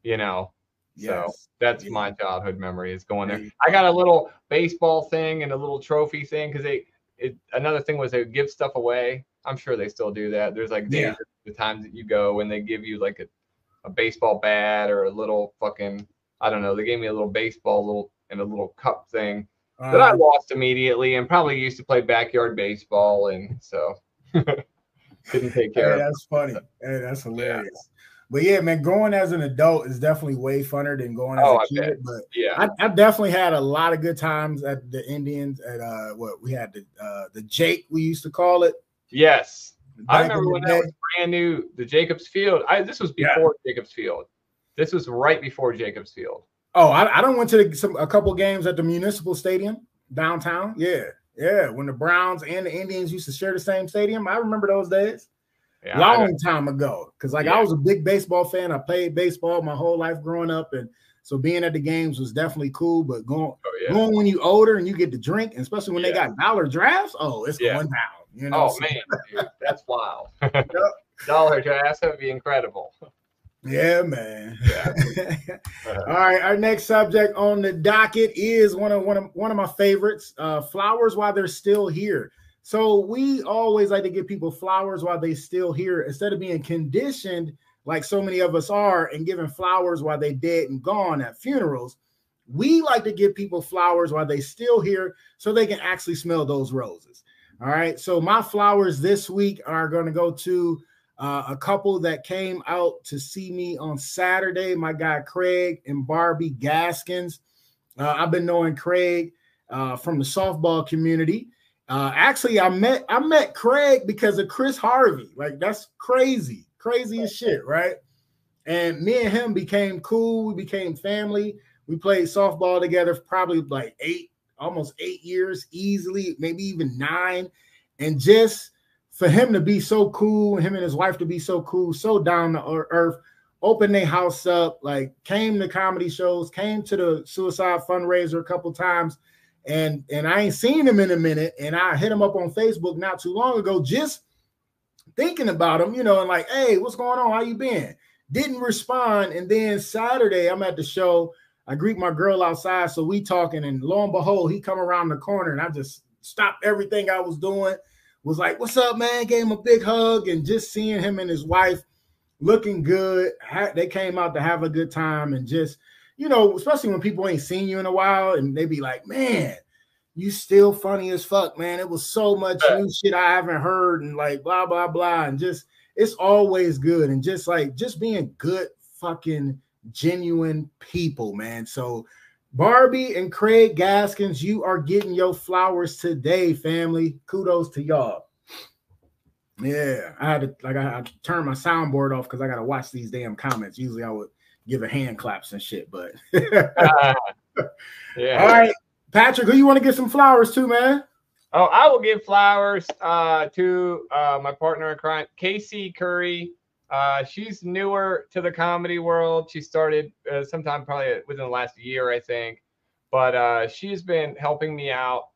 Speaker 3: You know,
Speaker 2: Yes.
Speaker 3: so that's
Speaker 2: Yeah.
Speaker 3: my childhood memory is going there.
Speaker 2: There
Speaker 3: I got a little baseball thing and a little trophy thing because they. It, another thing was they would give stuff away. I'm sure they still do that. There's like days,
Speaker 2: Yeah.
Speaker 3: the times that you go and they give you like a, a baseball bat or a little fucking I don't know. They gave me a little baseball little and a little cup thing that I
Speaker 2: Uh,
Speaker 3: lost immediately and probably used to play backyard baseball and so (laughs) didn't take care
Speaker 2: Hey, that's funny. Hey, that's hilarious. But yeah, man, going as an adult is definitely way funner than going as
Speaker 3: Oh,
Speaker 2: a kid. But
Speaker 3: Yeah.
Speaker 2: I, I definitely had a lot of good times at the Indians. At uh, what we had the uh, the Jake we used to call it.
Speaker 3: Yes. I
Speaker 2: back in
Speaker 3: remember when
Speaker 2: day.
Speaker 3: that was brand new, the Jacobs Field. I this was
Speaker 2: Yeah.
Speaker 3: before Jacobs Field. This was right before Jacobs Field.
Speaker 2: Oh, I, I don't went to the, some a couple games at the Municipal Stadium downtown. Yeah, yeah. When the Browns and the Indians used to share the same stadium, I remember those days.
Speaker 3: Yeah,
Speaker 2: long time ago. Because like
Speaker 3: Yeah.
Speaker 2: I was a big baseball fan. I played baseball my whole life growing up, and so being at the games was definitely cool. But going
Speaker 3: oh, yeah.
Speaker 2: going when you older and you get to drink, and especially when they got dollar drafts, oh, it's
Speaker 3: Yeah.
Speaker 2: going down. You know,
Speaker 3: Oh
Speaker 2: so-
Speaker 3: man, (laughs) dude, that's wild. Dollar drafts that would be incredible.
Speaker 2: yeah, man. (laughs)
Speaker 3: Yeah. (laughs)
Speaker 2: All right, our next subject on the docket is one of one of one of my favorites. Uh, flowers while they're still here. So we always like to give people flowers while they're still here instead of being conditioned like so many of us are and giving flowers while they're dead and gone at funerals. We like to give people flowers while they're still here so they can actually smell those roses. All right. So my flowers this week are going to go to uh, a couple that came out to see me on Saturday. My guy Craig and Barbie Gaskins. Uh, I've been knowing Craig uh, from the softball community. Uh, actually, I met I met Craig because of Chris Harvey. Like that's crazy, crazy as shit, right? And me and him became cool. We became family. We played softball together probably like eight, almost eight years, easily, maybe even nine. And just for him to be so cool, him and his wife to be so cool, so down to earth, open their house up, like came to comedy shows, came to the suicide fundraiser a couple times, and and I ain't seen him in a minute. And I hit him up on Facebook not too long ago, just thinking about him, you know, and like, hey, what's going on? How you been? Didn't respond. And then Saturday, I'm at the show. I greet my girl outside, so we talking, and lo and behold, he come around the corner, and I just stopped everything I was doing. Was like, "What's up, man?" Gave him a big hug, and just seeing him and his wife looking good. They came out to have a good time, and just you know, especially when people ain't seen you in a while, and they be like, "Man, you still funny as fuck, man." It was so much new shit I haven't heard, and like blah blah blah, and just it's always good, and just like just being good fucking genuine people, man. So Barbie and Craig Gaskins, you are getting your flowers today, family. Kudos to y'all. Yeah, I had to like I had to turn my soundboard off because I gotta watch these damn comments. Usually I would give a hand claps and shit, but (laughs)
Speaker 3: yeah.
Speaker 2: all right, Patrick, who you want to give some flowers to, man?
Speaker 3: Oh, I will give flowers uh, to uh, my partner in crime, Casey Curry. Uh, she's newer to the comedy world. She started uh, sometime probably within the last year, I think. But uh, she's been helping me out,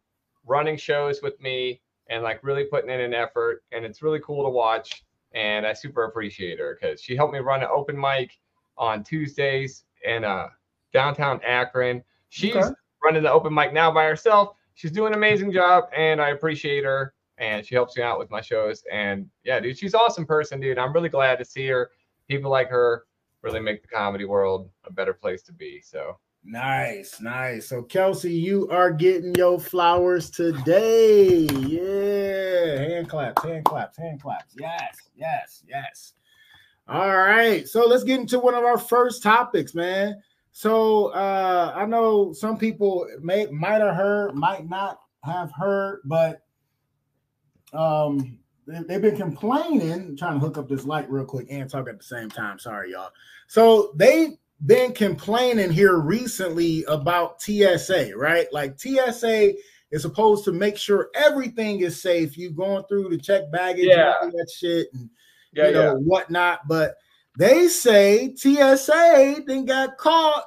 Speaker 3: running shows with me, and like really putting in an effort. And it's really cool to watch. And I super appreciate her because she helped me run an open mic on Tuesdays in uh, downtown Akron. She's
Speaker 2: Okay.
Speaker 3: running the open mic now by herself. She's doing an amazing job, and I appreciate her. And she helps me out with my shows. And yeah, dude, she's an awesome person, dude. I'm really glad to see her. People like her really make the comedy world a better place to be. So
Speaker 2: Nice, nice. So Kelsey, you are getting your flowers today. Yeah, hand claps, hand claps, hand claps. Yes, yes, yes. All right, so let's get into one of our first topics, man. So uh I know some people may might have heard, might not have heard, but um they, they've been complaining. I'm trying to hook up this light real quick and talk at the same time. Sorry, y'all. So they've been complaining here recently about TSA, right? Like TSA is supposed to make sure everything is safe. You going through to check baggage,
Speaker 3: Yeah.
Speaker 2: and all that shit, and
Speaker 3: yeah,
Speaker 2: you know whatnot. But They say TSA then got caught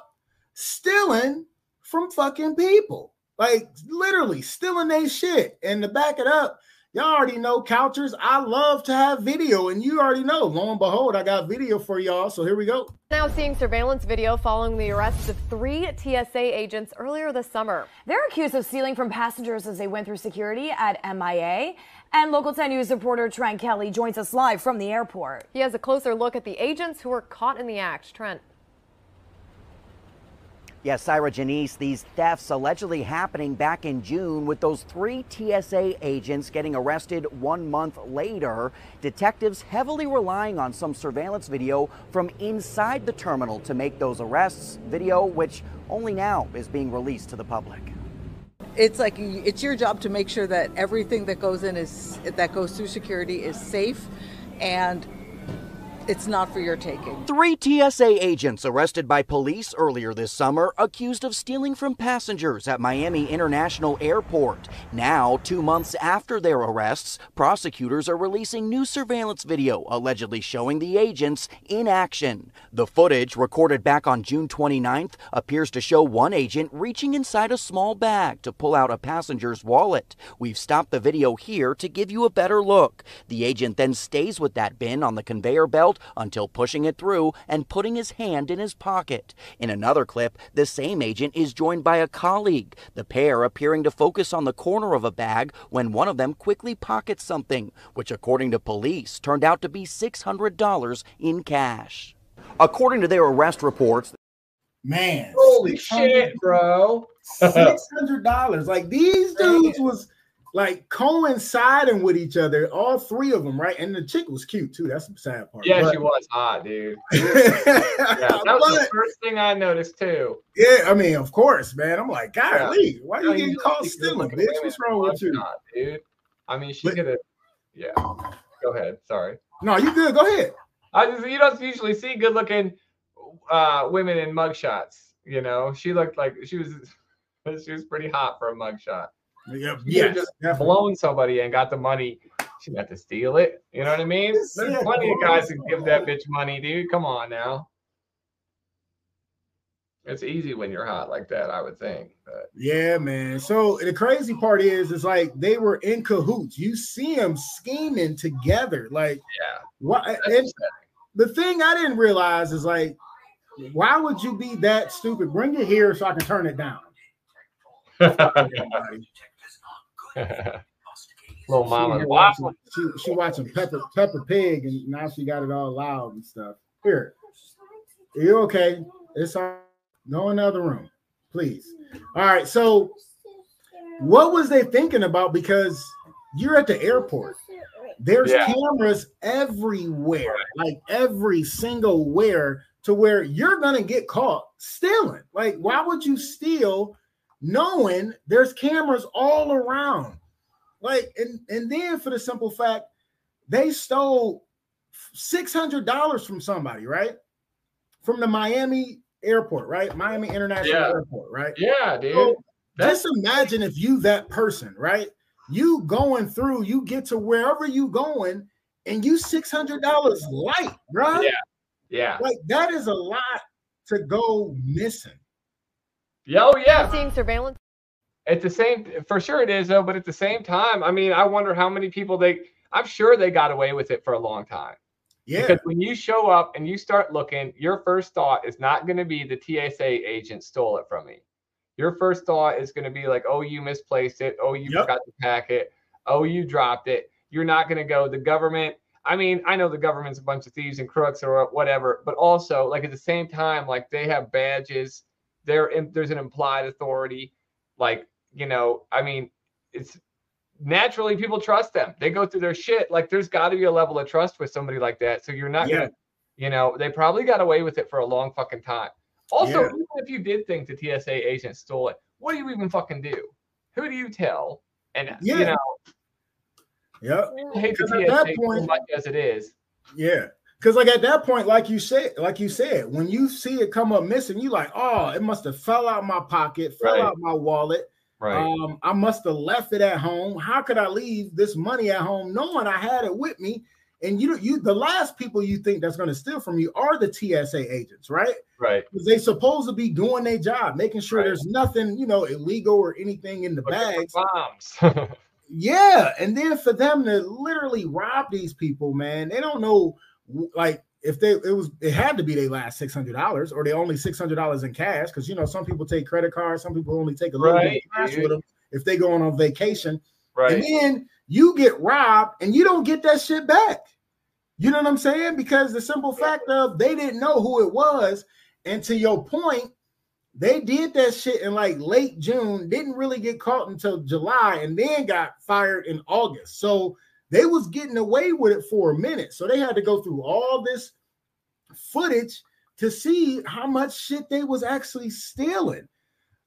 Speaker 2: stealing from fucking people. Like literally stealing their shit. And to back it up, y'all already know couchers. I love to have video, and you already know. Lo and behold, I got video for y'all. So here we go.
Speaker 4: Now seeing surveillance video following the arrests of three TSA agents earlier this summer.
Speaker 5: They're accused of stealing from passengers as they went through security at MIA. And Local 10 News reporter Trent Kelly joins us live from the airport.
Speaker 4: He has a closer look at the agents who were caught in the act. Trent.
Speaker 6: Yes, Syra Janice, these thefts allegedly happening back in June with those three TSA agents getting arrested one month later. Detectives heavily relying on some surveillance video from inside the terminal to make those arrests, video which only now is being released to the public.
Speaker 7: It's like it's your job to make sure that everything that goes in is that goes through security is safe and it's not for your taking.
Speaker 6: Three TSA agents arrested by police earlier this summer accused of stealing from passengers at Miami International Airport. Now, two months after their arrests, prosecutors are releasing new surveillance video allegedly showing the agents in action. The footage, recorded back on June 29th, appears to show one agent reaching inside a small bag to pull out a passenger's wallet. We've stopped the video here to give you a better look. The agent then stays with that bin on the conveyor belt until pushing it through and putting his hand in his pocket. In another clip, the same agent is joined by a colleague, the pair appearing to focus on the corner of a bag when one of them quickly pockets something, which, according to police, turned out to be $600 in cash. According to their arrest reports,
Speaker 2: Man,
Speaker 3: Holy shit, bro.
Speaker 2: Six hundred dollars. Like these dudes was like coinciding with each other, all three of them, right? And the chick was cute too. That's the sad part.
Speaker 3: Yeah,
Speaker 2: But-
Speaker 3: she was hot, dude. (laughs) Yeah, that was the first thing I noticed too.
Speaker 2: yeah, I mean, of course, man. I'm like,
Speaker 3: Yeah.
Speaker 2: golly, why
Speaker 3: No,
Speaker 2: you getting
Speaker 3: usually
Speaker 2: caught stealing, bitch? What's wrong with you?
Speaker 3: mugshot, dude? I mean, she
Speaker 2: But-
Speaker 3: could have. Yeah. Go ahead. Sorry.
Speaker 2: No, you good. Go ahead.
Speaker 3: I just you don't usually see good looking uh, women in mugshots. You know, she looked like she was (laughs) she was pretty hot for a mugshot.
Speaker 2: Yeah,
Speaker 3: could've just
Speaker 2: definitely.
Speaker 3: blown somebody and got the money. She got to steal it. You know what I mean? There's
Speaker 2: Yeah,
Speaker 3: plenty of guys who give that bitch money, dude. Come on now. It's easy when you're hot like that, I would think. But
Speaker 2: Yeah, man. So the crazy part is, is like they were in cahoots. You see them scheming together. Like,
Speaker 3: yeah,
Speaker 2: what?
Speaker 3: that's
Speaker 2: And
Speaker 3: upsetting.
Speaker 2: the thing I didn't realize is like, why would you be that stupid? Bring it here so I can turn it down. (laughs) (laughs)
Speaker 3: Little
Speaker 2: She
Speaker 3: mama waffle.
Speaker 2: watching, she, she watching Peppa Peppa Pig, and now she got it all loud and stuff. Here, you okay? It's all. Go in the other room, please. All right. So, what was they thinking about? Because you're at the airport. There's
Speaker 3: Yeah.
Speaker 2: cameras everywhere, like every single where, to where you're gonna get caught stealing. Like, why would you steal knowing there's cameras all around? Like, and and then for the simple fact they stole six hundred dollars from somebody, right? From the Miami airport, right? Miami International
Speaker 3: Yeah.
Speaker 2: Airport, right?
Speaker 3: Yeah, dude.
Speaker 2: So, just imagine if you that person, right? You going through, you get to wherever you going, and you six hundred dollars light, bro.
Speaker 3: Yeah. yeah.
Speaker 2: Like that is a lot to go missing.
Speaker 3: Yeah, Oh yeah.
Speaker 4: Seeing surveillance
Speaker 3: At the same for sure it is though, but at the same time, I mean, I wonder how many people they I'm sure they got away with it for a long time.
Speaker 2: Yeah,
Speaker 3: Because when you show up and you start looking, your first thought is not going to be the TSA agent stole it from me. Your first thought is going to be like, oh, you misplaced it. Oh, you
Speaker 2: Yep.
Speaker 3: forgot to pack it. Oh, you dropped it. You're not going to go, the government. I mean, I know the government's a bunch of thieves and crooks or whatever, but also, like, at the same time, like, they have badges. There, there's an implied authority. Like, you know, I mean, it's naturally people trust them. They go through their shit. Like there's got to be a level of trust with somebody like that. So you're not
Speaker 2: Yeah.
Speaker 3: gonna, you know, they probably got away with it for a long fucking time. Also,
Speaker 2: Yeah.
Speaker 3: even if you did think the TSA agent stole it, what do you even fucking do? Who do you tell? And
Speaker 2: Yeah.
Speaker 3: you know,
Speaker 2: yep,
Speaker 3: I hate the
Speaker 2: Because at that
Speaker 3: TSA
Speaker 2: point-
Speaker 3: as much as it is.
Speaker 2: yeah. Because like at that point, like you said, like you said, when you see it come up missing, you like, oh, it must have fell out my pocket, fell
Speaker 3: Right.
Speaker 2: out my wallet. Um, I must have left it at home. How could I leave this money at home knowing I had it with me? And you you the last people you think that's going to steal from you are the TSA agents, right?
Speaker 3: Right.
Speaker 2: Because they supposed to be doing their job, making sure
Speaker 3: Right.
Speaker 2: there's nothing, you know, illegal or anything in the bags.
Speaker 3: bombs. (laughs)
Speaker 2: Yeah, and then for them to literally rob these people, man, they don't know like if they it was it had to be their last six hundred dollars or they only six hundred dollars in cash because you know some people take credit cards, some people only take a little bit of cash with them if they go on vacation, and then you get robbed and you don't get that shit back. You know what I'm saying? Because the simple fact of they didn't know who it was, and to your point, they did that shit in like late June, didn't really get caught until July, and then got fired in August. So they was getting away with it for a minute. So they had to go through all this footage to see how much shit they was actually stealing.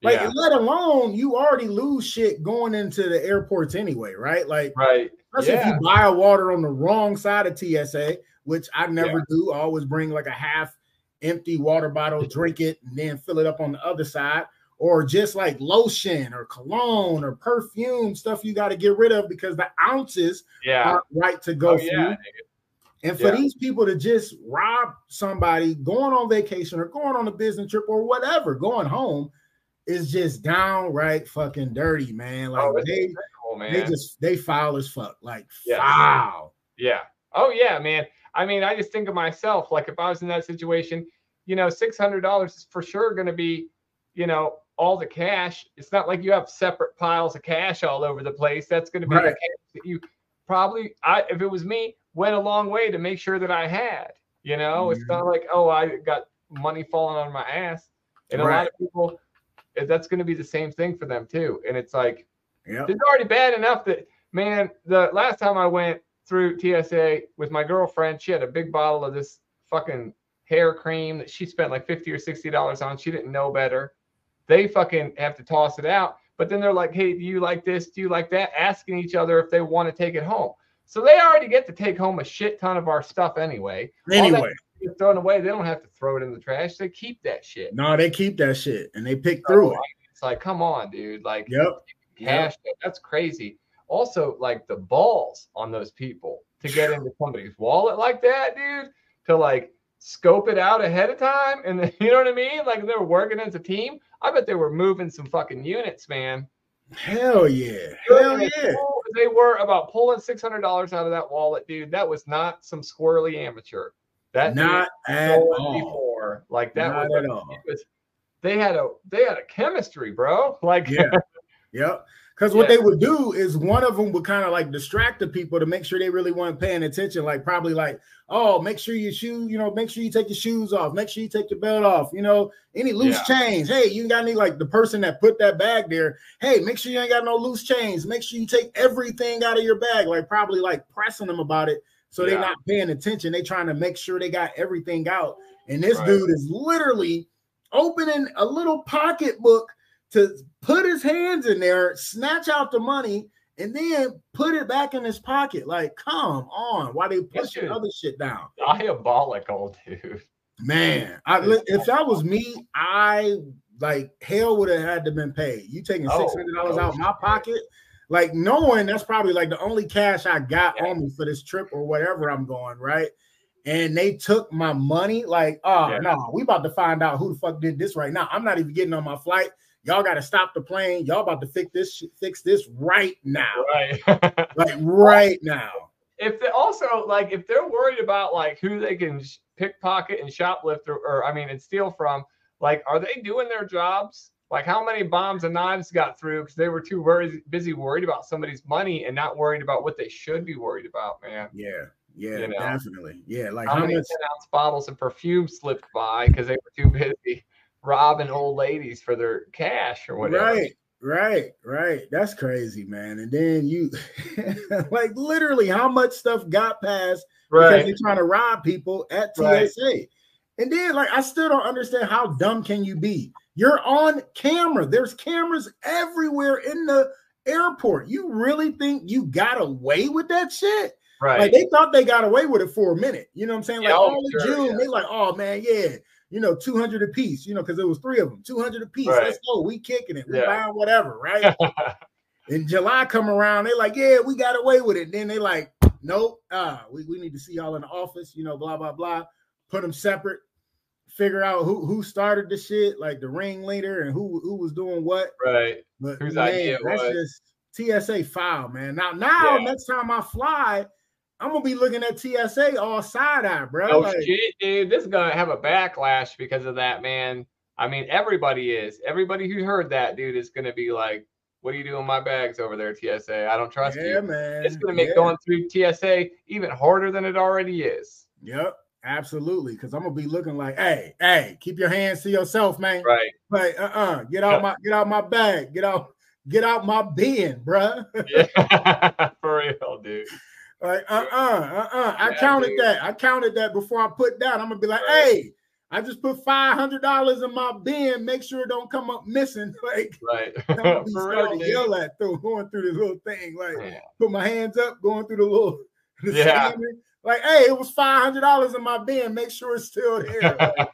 Speaker 2: Like,
Speaker 3: yeah.
Speaker 2: let alone you already lose shit going into the airports anyway, right? Like,
Speaker 3: Right.
Speaker 2: especially if you buy a water on the wrong side of TSA, which I never do. I always bring like a half empty water bottle, drink it, and then fill it up on the other side. Or just like lotion or cologne or perfume stuff you got to get rid of because the ounces
Speaker 3: Yeah.
Speaker 2: aren't right to go
Speaker 3: Oh,
Speaker 2: through.
Speaker 3: yeah.
Speaker 2: And for
Speaker 3: Yeah.
Speaker 2: these people to just rob somebody going on vacation or going on a business trip or whatever, going home is just downright fucking dirty, man. Oh, like
Speaker 3: Oh,
Speaker 2: they
Speaker 3: man.
Speaker 2: they just they foul as fuck. Like
Speaker 3: Yes.
Speaker 2: foul.
Speaker 3: Yeah. Oh yeah, man. I mean, I just think of myself. Like if I was in that situation, you know, six hundred dollars is for sure going to be, you know, all the cash. It's not like you have separate piles of cash all over the place. That's going to be the
Speaker 2: Right.
Speaker 3: cash that you probably. I if it was me, went a long way to make sure that I had. You know, it's
Speaker 2: Mhm.
Speaker 3: not like oh, I got money falling on my ass. And a lot of people, eh, that's going to be the same thing for them too. And it's like
Speaker 2: Yep.
Speaker 3: it's already bad enough that man the last time i went through tsa with my girlfriend she had a big bottle of this fucking hair cream that she spent like 50 or 60 dollars on she didn't know better they fucking have to toss it out but then they're like hey do you like this do you like that asking each other if they want to take it home so they already get to take home a shit ton of our stuff anyway
Speaker 2: Anyway,
Speaker 3: thrown away they don't have to throw it in the trash they keep that shit
Speaker 2: no, they keep that shit and they pick through
Speaker 3: So,
Speaker 2: it.
Speaker 3: it's like come on dude like
Speaker 2: Yep.
Speaker 3: cash. That's crazy. Also, like the balls on those people to get into somebody's wallet like that, dude, to like scope it out ahead of time. And then, (laughs) you know what I mean? Like they're working as a team. I bet they were moving some fucking units, man.
Speaker 2: Hell yeah. Hell
Speaker 3: As
Speaker 2: yeah.
Speaker 3: They were about pulling $600 out of that wallet, dude. That was not some squirrely amateur. That
Speaker 2: Not at all.
Speaker 3: before. Like that
Speaker 2: Not
Speaker 3: was,
Speaker 2: at all.
Speaker 3: was they had a they had a chemistry, bro. (laughs) Like
Speaker 2: Yeah. Yep. Because what
Speaker 3: Yeah.
Speaker 2: they would do is one of them would kind of like distract the people to make sure they really weren't paying attention. Like probably like, oh, make sure your shoe, you know, make sure you take your shoes off, make sure you take your belt off, you know, any loose change. Hey, you got any like the person that put that bag there? Hey, make sure you ain't got no loose chains. Make sure you take everything out of your bag. Like probably like pressing them about it. So they're not paying attention. They trying to make sure they got everything out. And this
Speaker 3: Right.
Speaker 2: dude is literally opening a little pocketbook to put his hands in there, snatch out the money, and then put it back in his pocket. Like, come on, why they pushing other shit down?
Speaker 3: diabolical, dude.
Speaker 2: Man, I, if that was me, I like hell would have had to been paid. You taking
Speaker 3: Oh,
Speaker 2: six hundred dollars
Speaker 3: oh,
Speaker 2: out my pocket, like knowing that's probably like the only cash I got
Speaker 3: Yeah.
Speaker 2: on me for this trip or whatever I'm going, right? And they took my money, like, oh
Speaker 3: Yeah.
Speaker 2: no, we about to find out who the fuck did this right now. I'm not even getting on my flight. Y'all got to stop the plane. Y'all about to fix this, fix this right now,
Speaker 3: Right. (laughs)
Speaker 2: like right now.
Speaker 3: if they also like if they're worried about like who they can pickpocket and shoplift or, or I mean and steal from, like are they doing their jobs? Like how many bombs and knives got through because they were too worried, busy worried about somebody's money and not worried about what they should be worried about, man.
Speaker 2: Yeah, yeah,
Speaker 3: You know.
Speaker 2: definitely. Yeah, like
Speaker 3: How
Speaker 2: how
Speaker 3: many
Speaker 2: much?
Speaker 3: 10 ounce bottles of perfume slipped by because they were too busy robbing old ladies for their cash or whatever.
Speaker 2: Right, right, right. That's crazy, man. And then you, (laughs) like, literally, how much stuff got past because
Speaker 3: Right.
Speaker 2: they're trying to rob people at
Speaker 3: Right.
Speaker 2: TSA. And then, like, I still don't understand how dumb can you be? You're on camera. There's cameras everywhere in the airport. You really think you got away with that shit?
Speaker 3: Right.
Speaker 2: Like they thought they got away with it for a minute. You know what I'm saying? Like
Speaker 3: Yeah, oh,
Speaker 2: all
Speaker 3: sure,
Speaker 2: June,
Speaker 3: yeah.
Speaker 2: they like, oh man, yeah, you know, 200 a piece, you know, because it was three of them, 200 a piece.
Speaker 3: Right.
Speaker 2: Let's go. We kicking it. We
Speaker 3: Yeah.
Speaker 2: buying whatever, right? (laughs) In July come around, they're like, yeah, we got away with it. Then they like, nope. Uh, we, we need to see y'all in the office, you know, blah, blah, blah. Put them separate, figure out who who started the shit, like the ringleader and who who was doing what.
Speaker 3: Right.
Speaker 2: But
Speaker 3: Whose
Speaker 2: man,
Speaker 3: idea
Speaker 2: that's
Speaker 3: was.
Speaker 2: just TSA file, man. Now, now
Speaker 3: Yeah.
Speaker 2: next time I fly, I'm gonna be looking at TSA all side eye, bro.
Speaker 3: Oh
Speaker 2: Like,
Speaker 3: shit, dude. This is gonna have a backlash because of that, man. I mean, everybody is. Everybody who heard that, dude, is gonna be like, "What are you doing with my bags over there, TSA? I don't trust
Speaker 2: yeah,
Speaker 3: you."
Speaker 2: man.
Speaker 3: It's gonna make
Speaker 2: yeah.
Speaker 3: going through TSA even harder than it already is.
Speaker 2: Yep, absolutely. Because I'm gonna be looking like, hey, hey, keep your hands to yourself, man.
Speaker 3: Right.
Speaker 2: Like, uh-uh, get out my get out my bag, get out, get out my bin, bruh.
Speaker 3: Yeah. (laughs) (laughs) For real, dude.
Speaker 2: Like, uh-uh, uh-uh. I
Speaker 3: Yeah,
Speaker 2: counted
Speaker 3: dude.
Speaker 2: that. I counted that before I put down. I'm gonna be like,
Speaker 3: Right.
Speaker 2: hey, I just put five hundred dollars in my bin. Make sure it don't come up missing. (laughs) Like,
Speaker 3: Right. (laughs)
Speaker 2: I'm gonna (laughs) be starting to yell at through going through this little thing. Like,
Speaker 3: Yeah.
Speaker 2: put my hands up, going through the little the
Speaker 3: Yeah.
Speaker 2: Like, hey, it was five hundred dollars in my bin. Make sure it's still there. Like,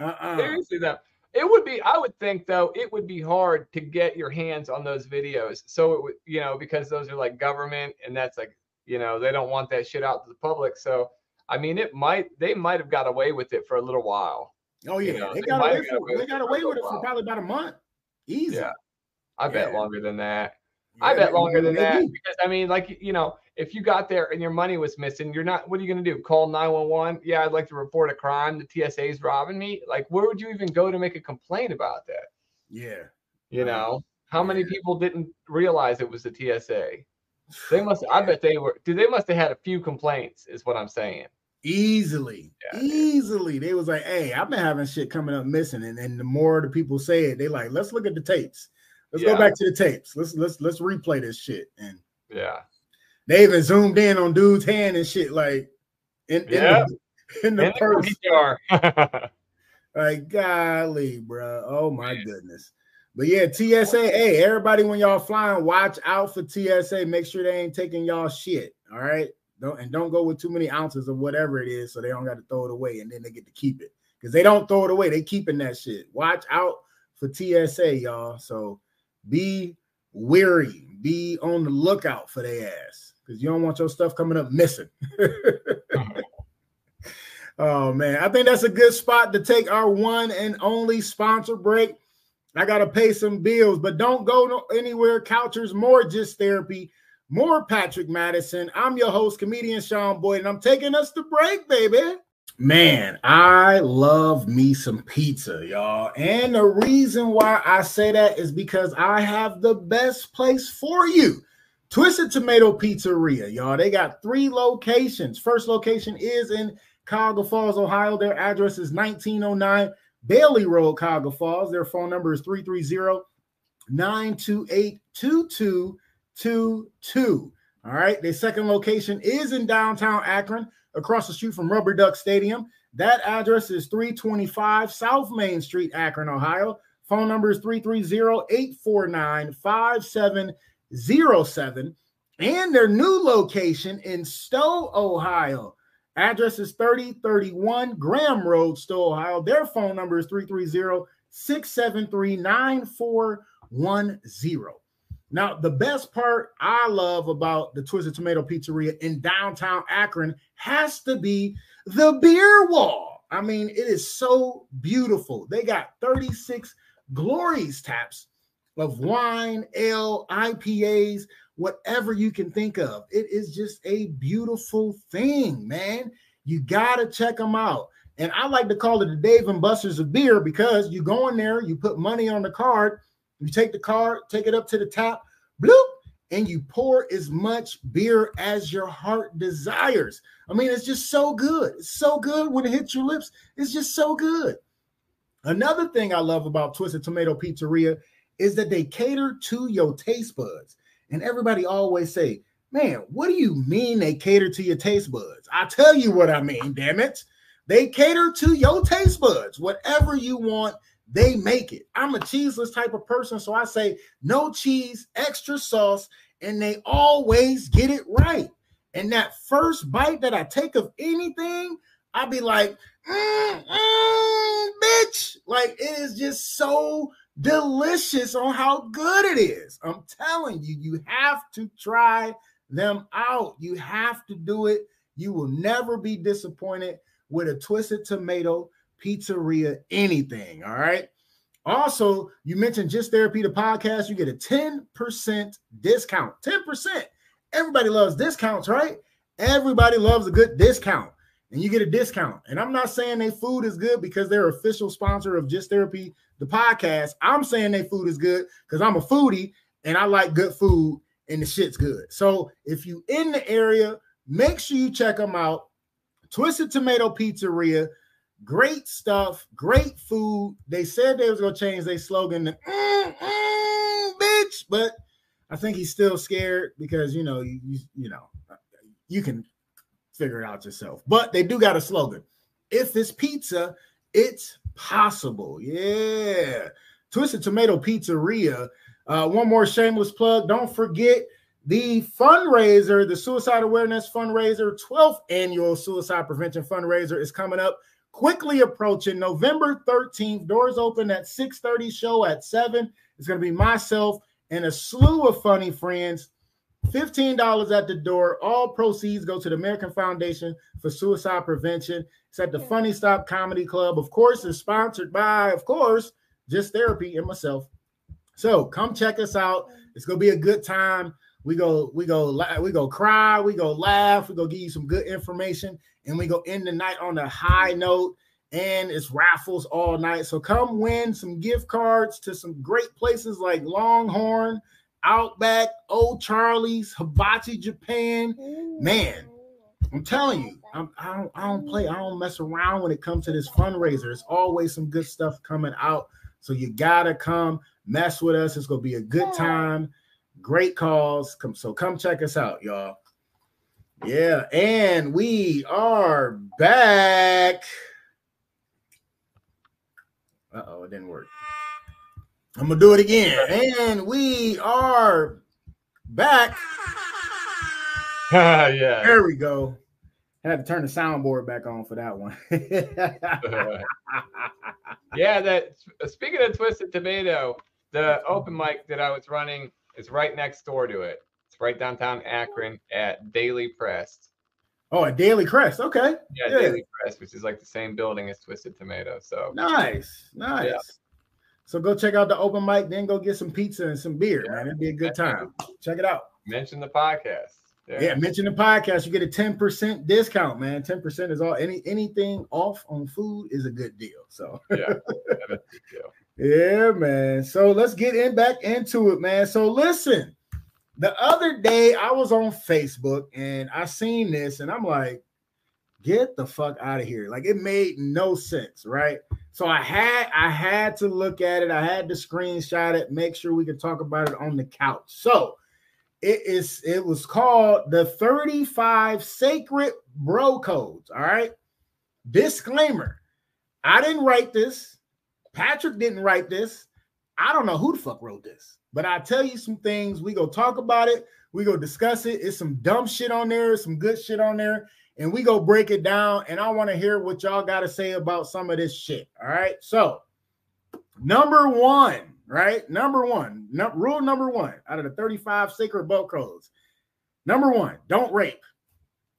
Speaker 2: uh-uh.
Speaker 3: Seriously, though, it would be. I would think though, it would be hard to get your hands on those videos. So it would, you know, because those are like government, and that's like, you know, they don't want that shit out to the public. So, I mean, it might. They might have got away with it for a little while.
Speaker 2: Oh yeah,
Speaker 3: You know,
Speaker 2: they
Speaker 3: they
Speaker 2: got away
Speaker 3: got away
Speaker 2: they
Speaker 3: with
Speaker 2: got
Speaker 3: it for a
Speaker 2: away with it for probably about a month. Easy.
Speaker 3: Yeah. I bet
Speaker 2: Yeah.
Speaker 3: longer than that. I bet longer than that
Speaker 2: do.
Speaker 3: because I mean, like you know, if you got there and your money was missing, you're not. What are you gonna do? Call nine one one? Yeah, I'd like to report a crime. The TSA's robbing me. Like, where would you even go to make a complaint about that?
Speaker 2: Yeah.
Speaker 3: You know, how many people didn't realize it was the TSA? (sighs) They must. I bet they were. Dude, they must have had a few complaints. Is what I'm saying.
Speaker 2: Easily,
Speaker 3: Yeah,
Speaker 2: easily. They was like, "Hey, I've been having shit coming up missing," and, and the more the people say it, they like, "Let's look at the tapes. Let's
Speaker 3: Yeah.
Speaker 2: go back to the tapes. Let's let's let's replay this shit." And
Speaker 3: Yeah.
Speaker 2: they even zoomed in on dude's hand and shit, like in, in
Speaker 3: Yeah.
Speaker 2: the, (laughs) in the
Speaker 3: In the
Speaker 2: purse. (laughs) Like, golly, bro. Oh my goodness. But yeah, TSA. Hey, everybody, when y'all flying, watch out for TSA. Make sure they ain't taking y'all shit. All right. Don't and don't go with too many ounces of whatever it is, so they don't got to throw it away and then they get to keep it. Because they don't throw it away, they keeping that shit. Watch out for TSA, y'all. So be weary, be on the lookout for their ass. Because you don't want your stuff coming up missing. (laughs) Oh man, I think that's a good spot to take our one and only sponsor break. I gotta pay some bills, but don't go anywhere. Couchers, more just therapy, more Patrick Madison. I'm your host, comedian Sean Boyd, and I'm taking us to break, baby. Man, I love me some pizza, y'all. And the reason why I say that is because I have the best place for you. Twisted Tomato Pizzeria, y'all. They got three locations. First location is in Cuyahoga Falls, Ohio. Their address is 1909 Bailey Road, Cuyahoga Falls. Their phone number is 330 928 2222. All right. Their second location is in downtown Akron, across the street from Rubber Duck Stadium. That address is 325 South Main Street, Akron, Ohio. Phone number is 330 849 5707. And their new location in Stow, Ohio. Address is 3031 Graham Road, Stow, Ohio. Their phone number is 330 673 9410. Now, the best part I love about the Twisted Tomato Pizzeria in downtown Akron has to be the beer wall. I mean, it is so beautiful. They got 36 glorious taps of wine, ale, IPAs, whatever you can think of. It is just a beautiful thing, man. You got to check them out. And I like to call it the Dave and Buster's of beer because you go in there, you put money on the card, you take the card, take it up to the top, bloop, and you pour as much beer as your heart desires. I mean, it's just so good. It's so good when it hits your lips. It's just so good. Another thing I love about Twisted Tomato Pizzeria is that they cater to your taste buds. And everybody always say, man, what do you mean they cater to your taste buds? I tell you what I mean, damn it. They cater to your taste buds. Whatever you want, they make it. I'm a cheeseless type of person, so I say no cheese, extra sauce, and they always get it right. And that first bite that I take of anything, I'll be like, mm, mm, bitch. Like it is just so delicious on how good it is. I'm telling you, you have to try them out. You have to do it. You will never be disappointed with a Twisted Tomato Pizzeria anything. All right. Also, you mentioned Just Therapy, the podcast. You get a 10% discount. 10%. Everybody loves discounts, right? Everybody loves a good discount and you get a discount. And I'm not saying their food is good because they're official sponsor of Just Therapy, the podcast. I'm saying their food is good because I'm a foodie and I like good food and the shit's good. So if you in the area, make sure you check them out. Twisted Tomato Pizzeria, great stuff, great food. They said they was gonna change their slogan to mm, mm, bitch, but I think he's still scared because you know you, you, you know you can figure it out yourself. But they do got a slogan. If it's pizza, it's possible. Yeah. Twisted Tomato Pizzeria. Uh, one more shameless plug. Don't forget the fundraiser, the suicide awareness fundraiser, 12th annual suicide prevention fundraiser is coming up. Quickly approaching November 13th. Doors open at 6:30, show at 7. It's going to be myself and a slew of funny friends. $15 at the door. All proceeds go to the American Foundation for Suicide Prevention. It's at the Funny Stop Comedy Club. Of course, it's sponsored by, of course, Just Therapy and myself. So come check us out. It's gonna be a good time. We go, we go, we go cry, we go laugh, we go give you some good information, and we go end the night on a high note. And it's raffles all night. So come win some gift cards to some great places like Longhorn, Outback, Old Charlie's, Hibachi Japan. Man, I'm telling you, I'm, I don't, I don't play, I don't mess around when it comes to this fundraiser. It's always some good stuff coming out. So you gotta come mess with us. It's gonna be a good time. Great calls. Come, so come check us out, y'all. Yeah, and we are back. Uh oh, it didn't work. I'm gonna do it again. And we are back. (laughs)
Speaker 3: yeah.
Speaker 2: There we go. I had to turn the soundboard back on for that one. (laughs)
Speaker 3: yeah, that speaking of twisted tomato, the open mic that I was running is right next door to it. It's right downtown Akron at Daily Press.
Speaker 2: Oh, at Daily Crest. Okay.
Speaker 3: Yeah,
Speaker 2: Yeah.
Speaker 3: Daily Press, which is like the same building as Twisted Tomato. So
Speaker 2: Nice, nice.
Speaker 3: Yeah.
Speaker 2: So go check out the open mic, then go get some pizza and some beer, man. It'd be a good time. Check it out.
Speaker 3: mention the podcast.
Speaker 2: Yeah, mention the podcast. You get a 10% discount, man. 10% is all any anything off on food is a good deal. So
Speaker 3: yeah. (laughs) That's a big deal.
Speaker 2: Yeah, man. So let's get in back into it, man. So listen, the other day I was on Facebook and I seen this and I'm like, get the fuck out of here. Like it made no sense, right? So I had I had to look at it. I had to screenshot it, make sure we could talk about it on the couch. So it is it was called the 35 sacred bro codes. All right. Disclaimer. I didn't write this. Patrick didn't write this. I don't know who the fuck wrote this, but I tell you some things. We go talk about it. We go discuss it. It's some dumb shit on there, some good shit on there, and we go break it down. And I want to hear what y'all got to say about some of this shit. All right. So, number one, right? Number one, no, rule number one out of the 35 sacred boat codes. Number one, don't rape.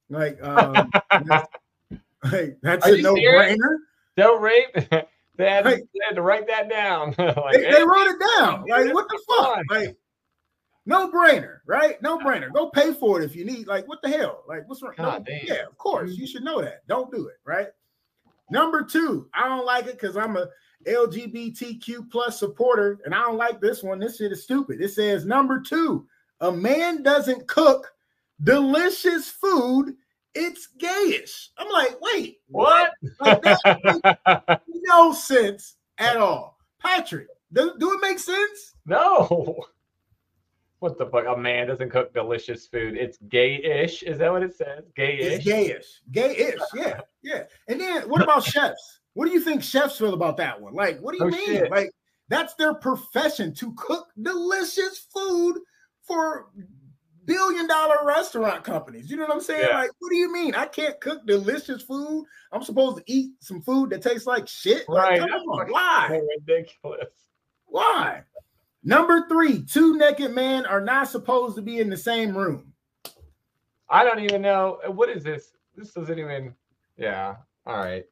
Speaker 2: Like, um, that's, (laughs) like, that's
Speaker 3: Are
Speaker 2: a no-brainer.
Speaker 3: Don't rape. (laughs) they, had,
Speaker 2: Hey.
Speaker 3: they had to write that down. (laughs) like,
Speaker 2: they, they wrote it down. Like, what the fuck? Like, no brainer, right? No brainer. Go pay for it if you need. Like, what the hell? Like, what's wrong? No, yeah, of course. Mm-hmm. You should know that. Don't do it, right? Number two, I don't like it because I'm a LGBTQ plus supporter, and I don't like this one. This shit is stupid. It says number two, a man doesn't cook delicious food. It's gayish. I'm like, wait,
Speaker 3: what?
Speaker 2: Like, (laughs) no sense at all. Patrick, do, do it make sense?
Speaker 3: no. What the fuck? A man doesn't cook delicious food. It's gay-ish. Is that what it says? Gay-ish.
Speaker 2: It's gayish. Gayish. Yeah. Yeah. And then what about (laughs) chefs? What do you think chefs feel about that one? Like, what do you
Speaker 3: Oh,
Speaker 2: mean?
Speaker 3: shit.
Speaker 2: Like, that's their profession to cook delicious food for billion dollar restaurant companies. You know what I'm saying?
Speaker 3: Yeah.
Speaker 2: Like, what do you mean? I can't cook delicious food. I'm supposed to eat some food that tastes like shit.
Speaker 3: Right.
Speaker 2: Like, on. Why?
Speaker 3: Ridiculous.
Speaker 2: Why? Number three, two naked men are not supposed to be in the same room.
Speaker 3: I don't even know uh, what is this. This doesn't even. Yeah. All right.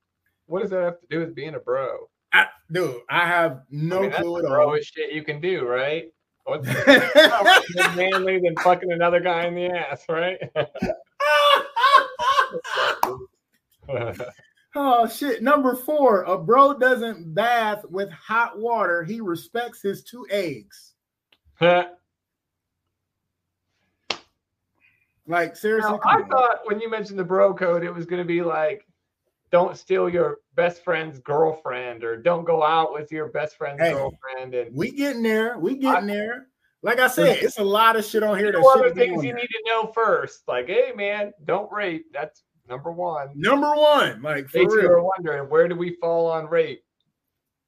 Speaker 3: What does that have to do with being a bro?
Speaker 2: I, dude, I have no
Speaker 3: I mean,
Speaker 2: clue
Speaker 3: the
Speaker 2: at all.
Speaker 3: shit you can do, right? What's (laughs) more manly than fucking another guy in the ass, right? (laughs)
Speaker 2: oh shit. Number four, a bro doesn't bath with hot water. He respects his two eggs. (laughs) Like seriously,
Speaker 3: Now, I thought when you mentioned the bro code, it was going to be like, don't steal your best friend's girlfriend, or don't go out with your best friend's
Speaker 2: Hey,
Speaker 3: girlfriend, and
Speaker 2: we getting there. We getting there. Like I said, it's a lot of shit on here. That
Speaker 3: other things you
Speaker 2: there.
Speaker 3: need to know first. Like, hey man, don't rape. That's number one.
Speaker 2: Number one, like for
Speaker 3: In case you
Speaker 2: real.
Speaker 3: were wondering, where do we fall on rape?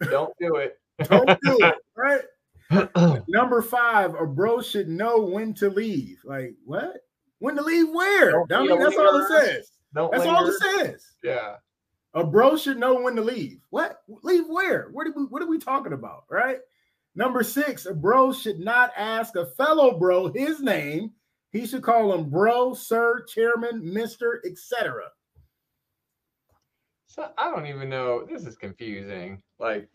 Speaker 3: Don't do it.
Speaker 2: Don't do it, (laughs) right? (clears throat) Number five, a bro should know when to leave. Like what? When to leave? Where? Dummy,
Speaker 3: be
Speaker 2: that's all it says.
Speaker 3: Don't
Speaker 2: That's all it says.
Speaker 3: Yeah.
Speaker 2: A bro should know when to leave. What? Leave where? Where did we? What are we talking about? Right? Number six, a bro should not ask a fellow bro his name. He should call him bro, sir, chairman, mister, etc.
Speaker 3: So I don't even know. This is confusing. Like,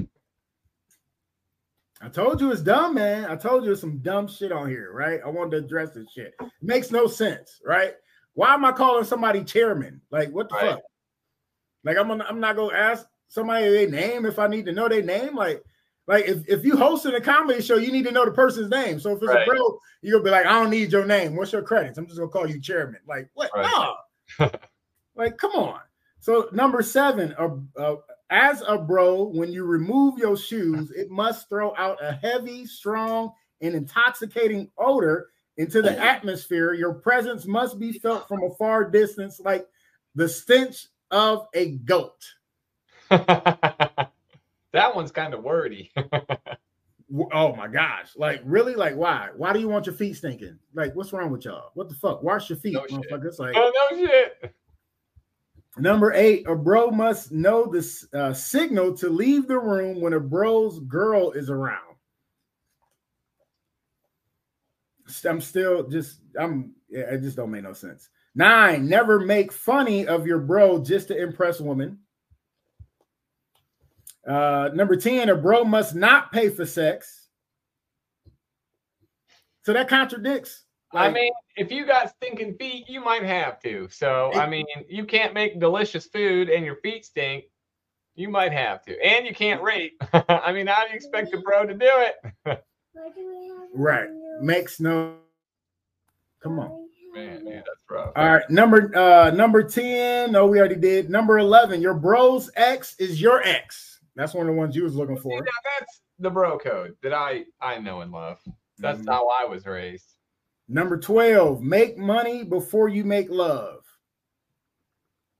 Speaker 2: I told you it's dumb, man. I told you it's some dumb shit on here, right? I wanted to address this shit. makes no sense, right? Why am I calling somebody chairman? Like, what the
Speaker 3: Right.
Speaker 2: fuck? Like, I'm gonna, I'm not gonna ask somebody their name if I need to know their name. Like, like if, if you hosting a comedy show, you need to know the person's name. So if it's
Speaker 3: Right.
Speaker 2: a bro, you're gonna be like, I don't need your name. What's your credits? I'm just gonna call you chairman. Like, what?
Speaker 3: Right.
Speaker 2: No. (laughs) like, come on. So number seven, a, a, as a bro, when you remove your shoes, it must throw out a heavy, strong, and intoxicating odor into the atmosphere. Your presence must be felt from a far distance, like the stench of a goat. (laughs)
Speaker 3: that one's kind of wordy.
Speaker 2: Oh my gosh! Like really? Like why? Why do you want your feet stinking? Like what's wrong with y'all? What the fuck? Wash your feet,
Speaker 3: No
Speaker 2: motherfuckers. Like
Speaker 3: oh no shit.
Speaker 2: Number eight, a bro must know the uh, signal to leave the room when a bro's girl is around. I'm still just, I'm, yeah, it just don't make no sense. Nine, never make funny of your bro just to impress women. Uh, number 10, a bro must not pay for sex. So that contradicts.
Speaker 3: I mean, if you got stinking feet, you might have to. So I mean, you can't make delicious food and your feet stink. You might have to, and you can't rape. (laughs) I mean, how do you expect a bro to do it? (laughs)
Speaker 2: right. Makes no. Come on.
Speaker 3: Man, yeah, that's rough.
Speaker 2: All right, number uh number 10. No, we already did. Number 11. Your bro's ex is your ex. That's one of the ones you was looking
Speaker 3: See,
Speaker 2: for.
Speaker 3: now that's the bro code that I I know and love. That's
Speaker 2: Mhm.
Speaker 3: how I was raised.
Speaker 2: Number 12. Make money before you make love.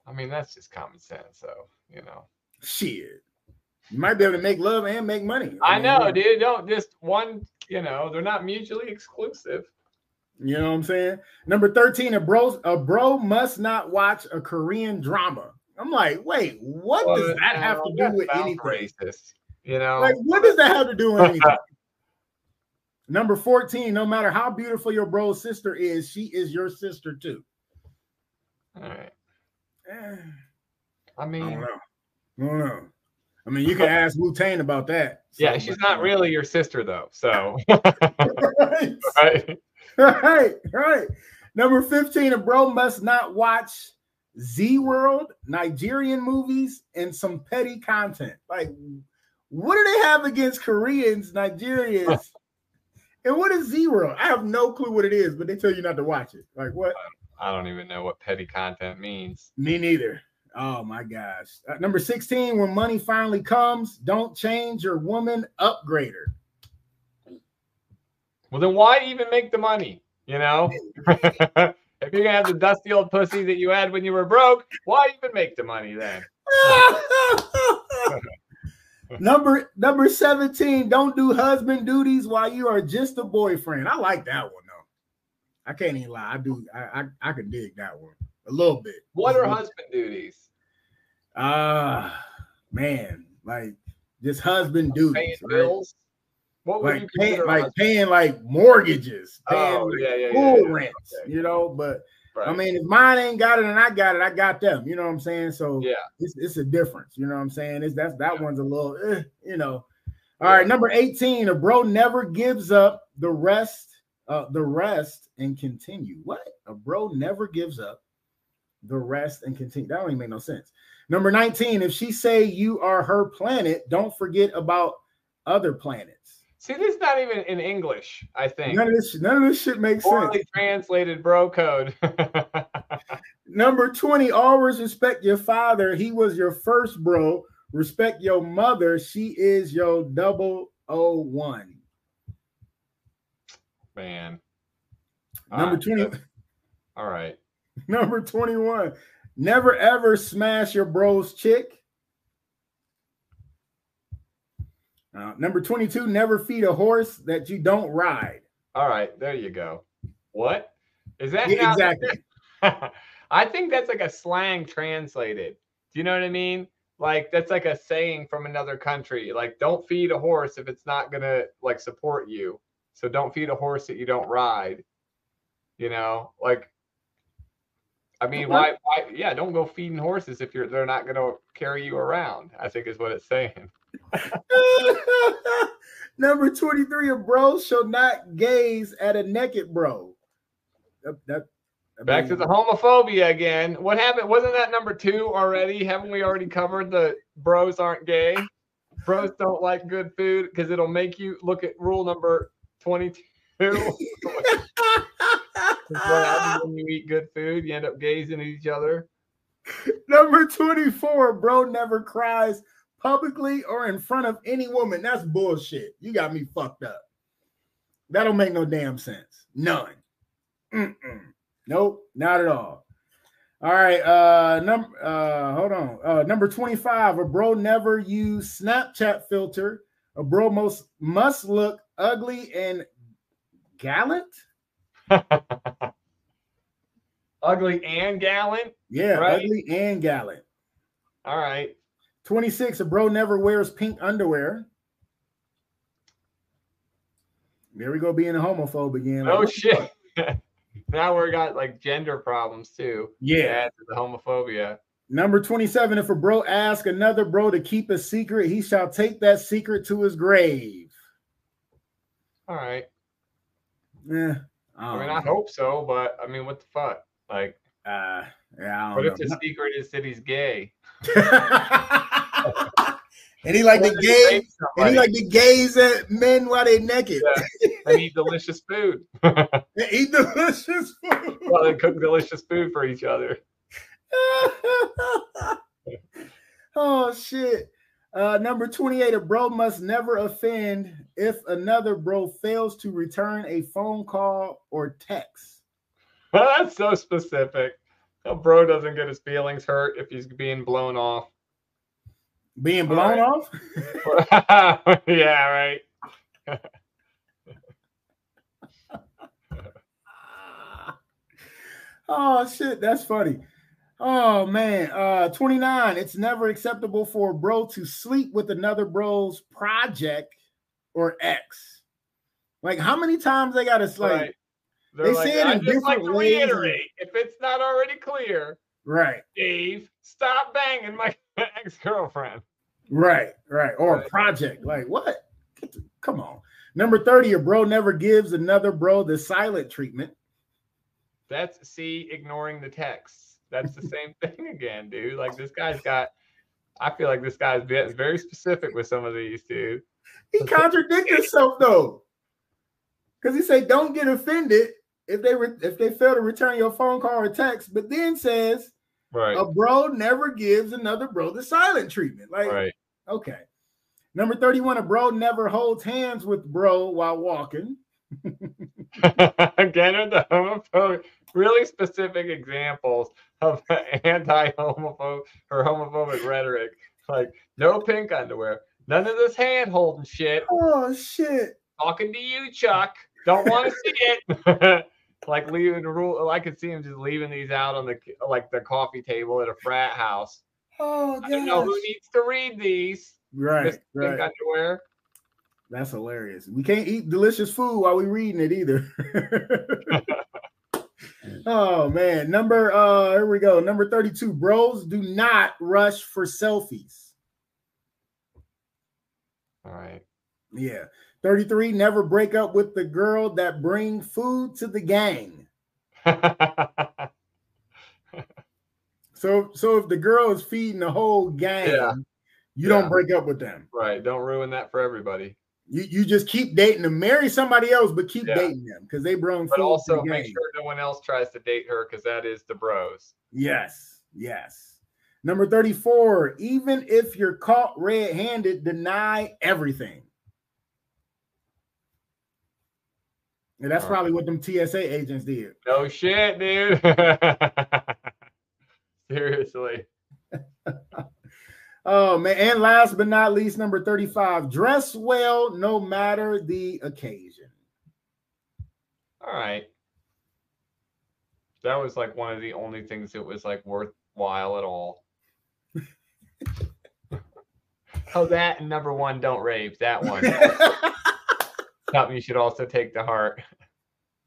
Speaker 3: I mean, that's just common sense. So you know,
Speaker 2: Shit. You might be able to make love and make money.
Speaker 3: I
Speaker 2: mean,
Speaker 3: know, dude. Don't just one. You know, they're not mutually exclusive.
Speaker 2: You know what I'm saying? Number 13, a bro a bro must not watch a Korean drama. I'm like, wait, what does that have to do with anything?
Speaker 3: Racist. You know.
Speaker 2: Like, what does that have to do with anything? (laughs) Number 14, no matter how beautiful your bro's sister is, she is your sister too.
Speaker 3: All right.
Speaker 2: Eh,
Speaker 3: I
Speaker 2: I
Speaker 3: mean,
Speaker 2: don't know. I don't know. I mean, you can (laughs) ask Wu Tang about that.
Speaker 3: yeah, she's not
Speaker 2: uh,
Speaker 3: really your sister though. So, (laughs)
Speaker 2: right,
Speaker 3: right. (laughs)
Speaker 2: right, right. Number 15, a bro must not watch Zee World, Nigerian movies, and some petty content. Like, what do they have against Koreans, Nigerians? (laughs) and what is Zee World? I have no clue what it is, but they tell you not to watch it. Like, what?
Speaker 3: I don't even know what petty content means.
Speaker 2: Me neither. Oh my gosh. Uh, number 16, when money finally comes, don't change your woman upgrader.
Speaker 3: Well, then why even make the money? You know, (laughs) if you're gonna have the dusty old pussy that you had when you were broke, why even make the money then? (laughs)
Speaker 2: number number 17, don't do husband duties while you are just a boyfriend. I like that one though. I can't even lie. I do I I, I can dig that one a little bit.
Speaker 3: What are husband duties?
Speaker 2: Ah man, like just husband duties, right?
Speaker 3: bills? What would
Speaker 2: Like
Speaker 3: you
Speaker 2: paying like paying like mortgages, paying
Speaker 3: Oh,
Speaker 2: like
Speaker 3: yeah, yeah, yeah,
Speaker 2: rents,
Speaker 3: Okay.
Speaker 2: you know. But I mean, if mine ain't got it and I got it, I got them. You know what I'm saying? So
Speaker 3: Yeah.
Speaker 2: it's, it's a difference. You know what I'm saying? It's that's that one's a little, eh, you know. All right, number 18, a bro never gives up the rest, uh, the rest and continue. What? A bro never gives up the rest and continue. That don't even make no sense. Number 19, if she say you are her planet, don't forget about other planets.
Speaker 3: See, this is not even in English. I think
Speaker 2: None of this, none of this shit makes sense.
Speaker 3: poorly translated bro code. (laughs)
Speaker 2: Number 20, always respect your father. He was your first bro. Respect your mother. She is your double O one.
Speaker 3: Man.
Speaker 2: Number
Speaker 3: Ah,
Speaker 2: 20,
Speaker 3: All right. (laughs)
Speaker 2: number 21. Never ever smash your bro's chick. Uh, number 22, never feed a horse that you don't ride.
Speaker 3: All right. There you go. What is that?
Speaker 2: Yeah, exactly. (laughs)
Speaker 3: I think that's like a slang translated. Do you know what I mean? Like that's like a saying from another country. Like don't feed a horse if it's not gonna like support you. So don't feed a horse that you don't ride. You know, like I mean, why, why? Yeah, don't go feeding horses if you're they're not gonna carry you around. I think is what it's saying. (laughs)
Speaker 2: Number 23, a bro shall not gaze at a naked bro. That, that- I
Speaker 3: Back to the homophobia again. What happened? Wasn't that number two already? Haven't we already covered the bros aren't gay? Bros don't like good food because it'll make you look at rule number 22. (laughs) what happens when you eat good food? You end up gazing at each other.
Speaker 2: Number 24, bro never cries publicly or in front of any woman. That's bullshit. You got me fucked up. That don't make no damn sense. None. Mm-mm. Nope, not at all. All right, uh number uh hold on. Uh number 25, a bro never use Snapchat filter. A bro most must look ugly and gallant. (laughs)
Speaker 3: Ugly and gallant.
Speaker 2: Yeah,
Speaker 3: Right.
Speaker 2: ugly and gallant.
Speaker 3: All right.
Speaker 2: 26, a bro never wears pink underwear. There we go, being a homophobe again.
Speaker 3: Oh
Speaker 2: the
Speaker 3: shit. (laughs) now we're got like gender problems too.
Speaker 2: Yeah.
Speaker 3: To the homophobia.
Speaker 2: Number 27, if a bro ask another bro to keep a secret, he shall take that secret to his grave.
Speaker 3: All right.
Speaker 2: Yeah.
Speaker 3: I mean, I hope so, but I mean, what the fuck? Like,
Speaker 2: Uh, yeah, I
Speaker 3: what
Speaker 2: don't
Speaker 3: if the
Speaker 2: know.
Speaker 3: secret is that he's gay? (laughs) (laughs)
Speaker 2: and he like the
Speaker 3: What
Speaker 2: gays, and he like the gays at men while they naked.
Speaker 3: and eat delicious food. (laughs)
Speaker 2: eat delicious food.
Speaker 3: well, they cook delicious food for each other. (laughs)
Speaker 2: oh shit. Uh, number 28, a bro must never offend if another bro fails to return a phone call or text.
Speaker 3: Well, (laughs) That's so specific. A bro doesn't get his feelings hurt if he's being blown off.
Speaker 2: Being blown
Speaker 3: Alright.
Speaker 2: off? (laughs)
Speaker 3: yeah, right. (laughs)
Speaker 2: oh shit, that's funny. Oh man, uh 29. It's never acceptable for a bro to sleep with another bro's project or ex. Like how many times they gotta like
Speaker 3: right. They're
Speaker 2: they
Speaker 3: like,
Speaker 2: say it
Speaker 3: I
Speaker 2: in
Speaker 3: just like
Speaker 2: different
Speaker 3: to
Speaker 2: ways
Speaker 3: reiterate, if it's not already clear,
Speaker 2: right,
Speaker 3: Dave, stop banging my (laughs) ex-girlfriend.
Speaker 2: Right, right, or a project. Like what? The- come on. Number 30, a bro never gives another bro the silent treatment.
Speaker 3: That's C ignoring the texts. That's the same (laughs) thing again, dude. Like this guy's got I feel like this guy's very specific with some of these, dude.
Speaker 2: He contradicted himself though, because he said, "Don't get offended if they re- if they fail to return your phone call or text," but then says
Speaker 3: Right.
Speaker 2: a bro never gives another bro the silent treatment. Like,
Speaker 3: Right.
Speaker 2: okay. Number thirty-one, a bro never holds hands with bro while walking. (laughs)
Speaker 3: Again, are the homophobic, really specific examples of anti-homophobic or homophobic rhetoric. Like no pink underwear, none of this hand holding shit.
Speaker 2: Oh shit!
Speaker 3: Talking to you, Chuck. Don't want to see it. (laughs) like leaving the rule. I could see him just leaving these out on the like the coffee table at a frat house.
Speaker 2: Oh
Speaker 3: I don't know who needs to read these.
Speaker 2: Right,
Speaker 3: Mr.
Speaker 2: right.
Speaker 3: Pink underwear.
Speaker 2: That's hilarious. We can't eat delicious food while we're reading it either. (laughs) Oh man, number uh here we go. Number 32. Bros do not rush for selfies.
Speaker 3: All right.
Speaker 2: Yeah. 33. Never break up with the girl that bring food to the gang. (laughs) So so if the girl is feeding the whole gang,
Speaker 3: Yeah.
Speaker 2: you
Speaker 3: Yeah.
Speaker 2: don't break up with them.
Speaker 3: right. Don't ruin that for everybody.
Speaker 2: You you just keep dating them. Marry somebody else, but keep
Speaker 3: Yeah.
Speaker 2: dating them because they bring
Speaker 3: But
Speaker 2: food
Speaker 3: also
Speaker 2: to the
Speaker 3: make
Speaker 2: gang.
Speaker 3: sure no one else tries to date her because that is the bros.
Speaker 2: Yes, yes. Number 34, even if you're caught red-handed, deny everything. And that's
Speaker 3: All
Speaker 2: probably what them TSA agents did.
Speaker 3: No shit, dude. (laughs) Seriously. (laughs)
Speaker 2: Oh man, and last but not least, number 35, dress well no matter the occasion.
Speaker 3: All right. That was like one of the only things that was like worthwhile at all. (laughs) oh, that and number one, don't rape. That one. Something you should also take to heart.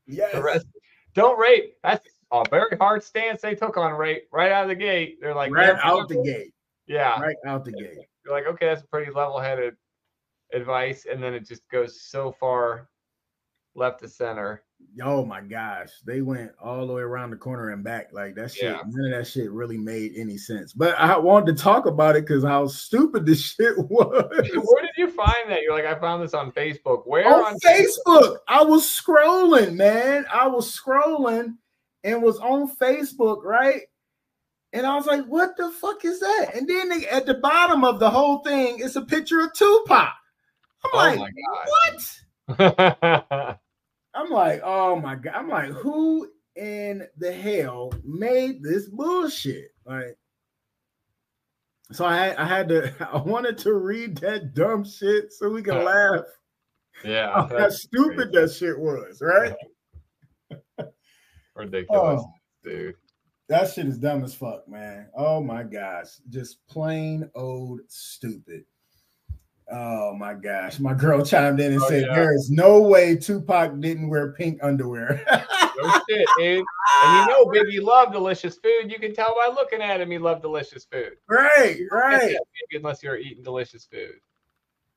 Speaker 2: yes.
Speaker 3: Rest, don't rape. That's a very hard stance they took on rape right out of the gate. They're like,
Speaker 2: right
Speaker 3: "Never
Speaker 2: out the gate.
Speaker 3: Yeah.
Speaker 2: Right out the gate.
Speaker 3: You're like, okay, that's pretty level headed advice. And then it just goes so far left to center.
Speaker 2: Oh my gosh, they went all the way around the corner and back. Like that shit,
Speaker 3: Yeah.
Speaker 2: none of that shit really made any sense. But I wanted to talk about it because how stupid this (laughs) shit was. (laughs)
Speaker 3: Where did you find that? You're like, I found this on Facebook. Where
Speaker 2: on Facebook. I was scrolling, man. I was scrolling and was on Facebook, right? And I was like, what the fuck is that? And then they, at the bottom of the whole thing, it's a picture of Tupac. I'm
Speaker 3: Oh
Speaker 2: like, what? (laughs) I'm like, oh my god. I'm like, who in the hell made this bullshit? Like, so I had, I had to (laughs) I wanted to read that dumb shit so we can laugh
Speaker 3: yeah. (laughs)
Speaker 2: how stupid that shit was, right? (laughs)
Speaker 3: ridiculous,
Speaker 2: Oh.
Speaker 3: dude.
Speaker 2: That shit is dumb as fuck, man. Oh my gosh. Just plain old stupid. Oh my gosh. My girl (laughs) chimed in and
Speaker 3: Oh,
Speaker 2: said,
Speaker 3: yeah.
Speaker 2: There is no way Tupac didn't wear pink underwear.
Speaker 3: No shit, dude. And you know, Biggie loved delicious food. You can tell by looking at him, he loved delicious food.
Speaker 2: right, right.
Speaker 3: Unless you're eating delicious food.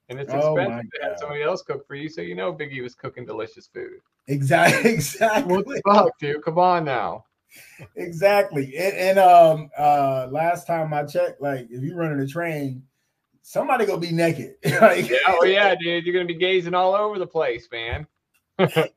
Speaker 3: And it's
Speaker 2: Oh,
Speaker 3: expensive to have somebody else cook for you, so you know Biggie was cooking delicious food. (laughs)
Speaker 2: Exactly, exactly.
Speaker 3: What the fuck, dude? Come on now.
Speaker 2: exactly. And, and um uh last time I checked, like if you're running a train, somebody gonna be naked. (laughs) like,
Speaker 3: oh yeah, dude. You're gonna be gazing all over the place, man. (laughs)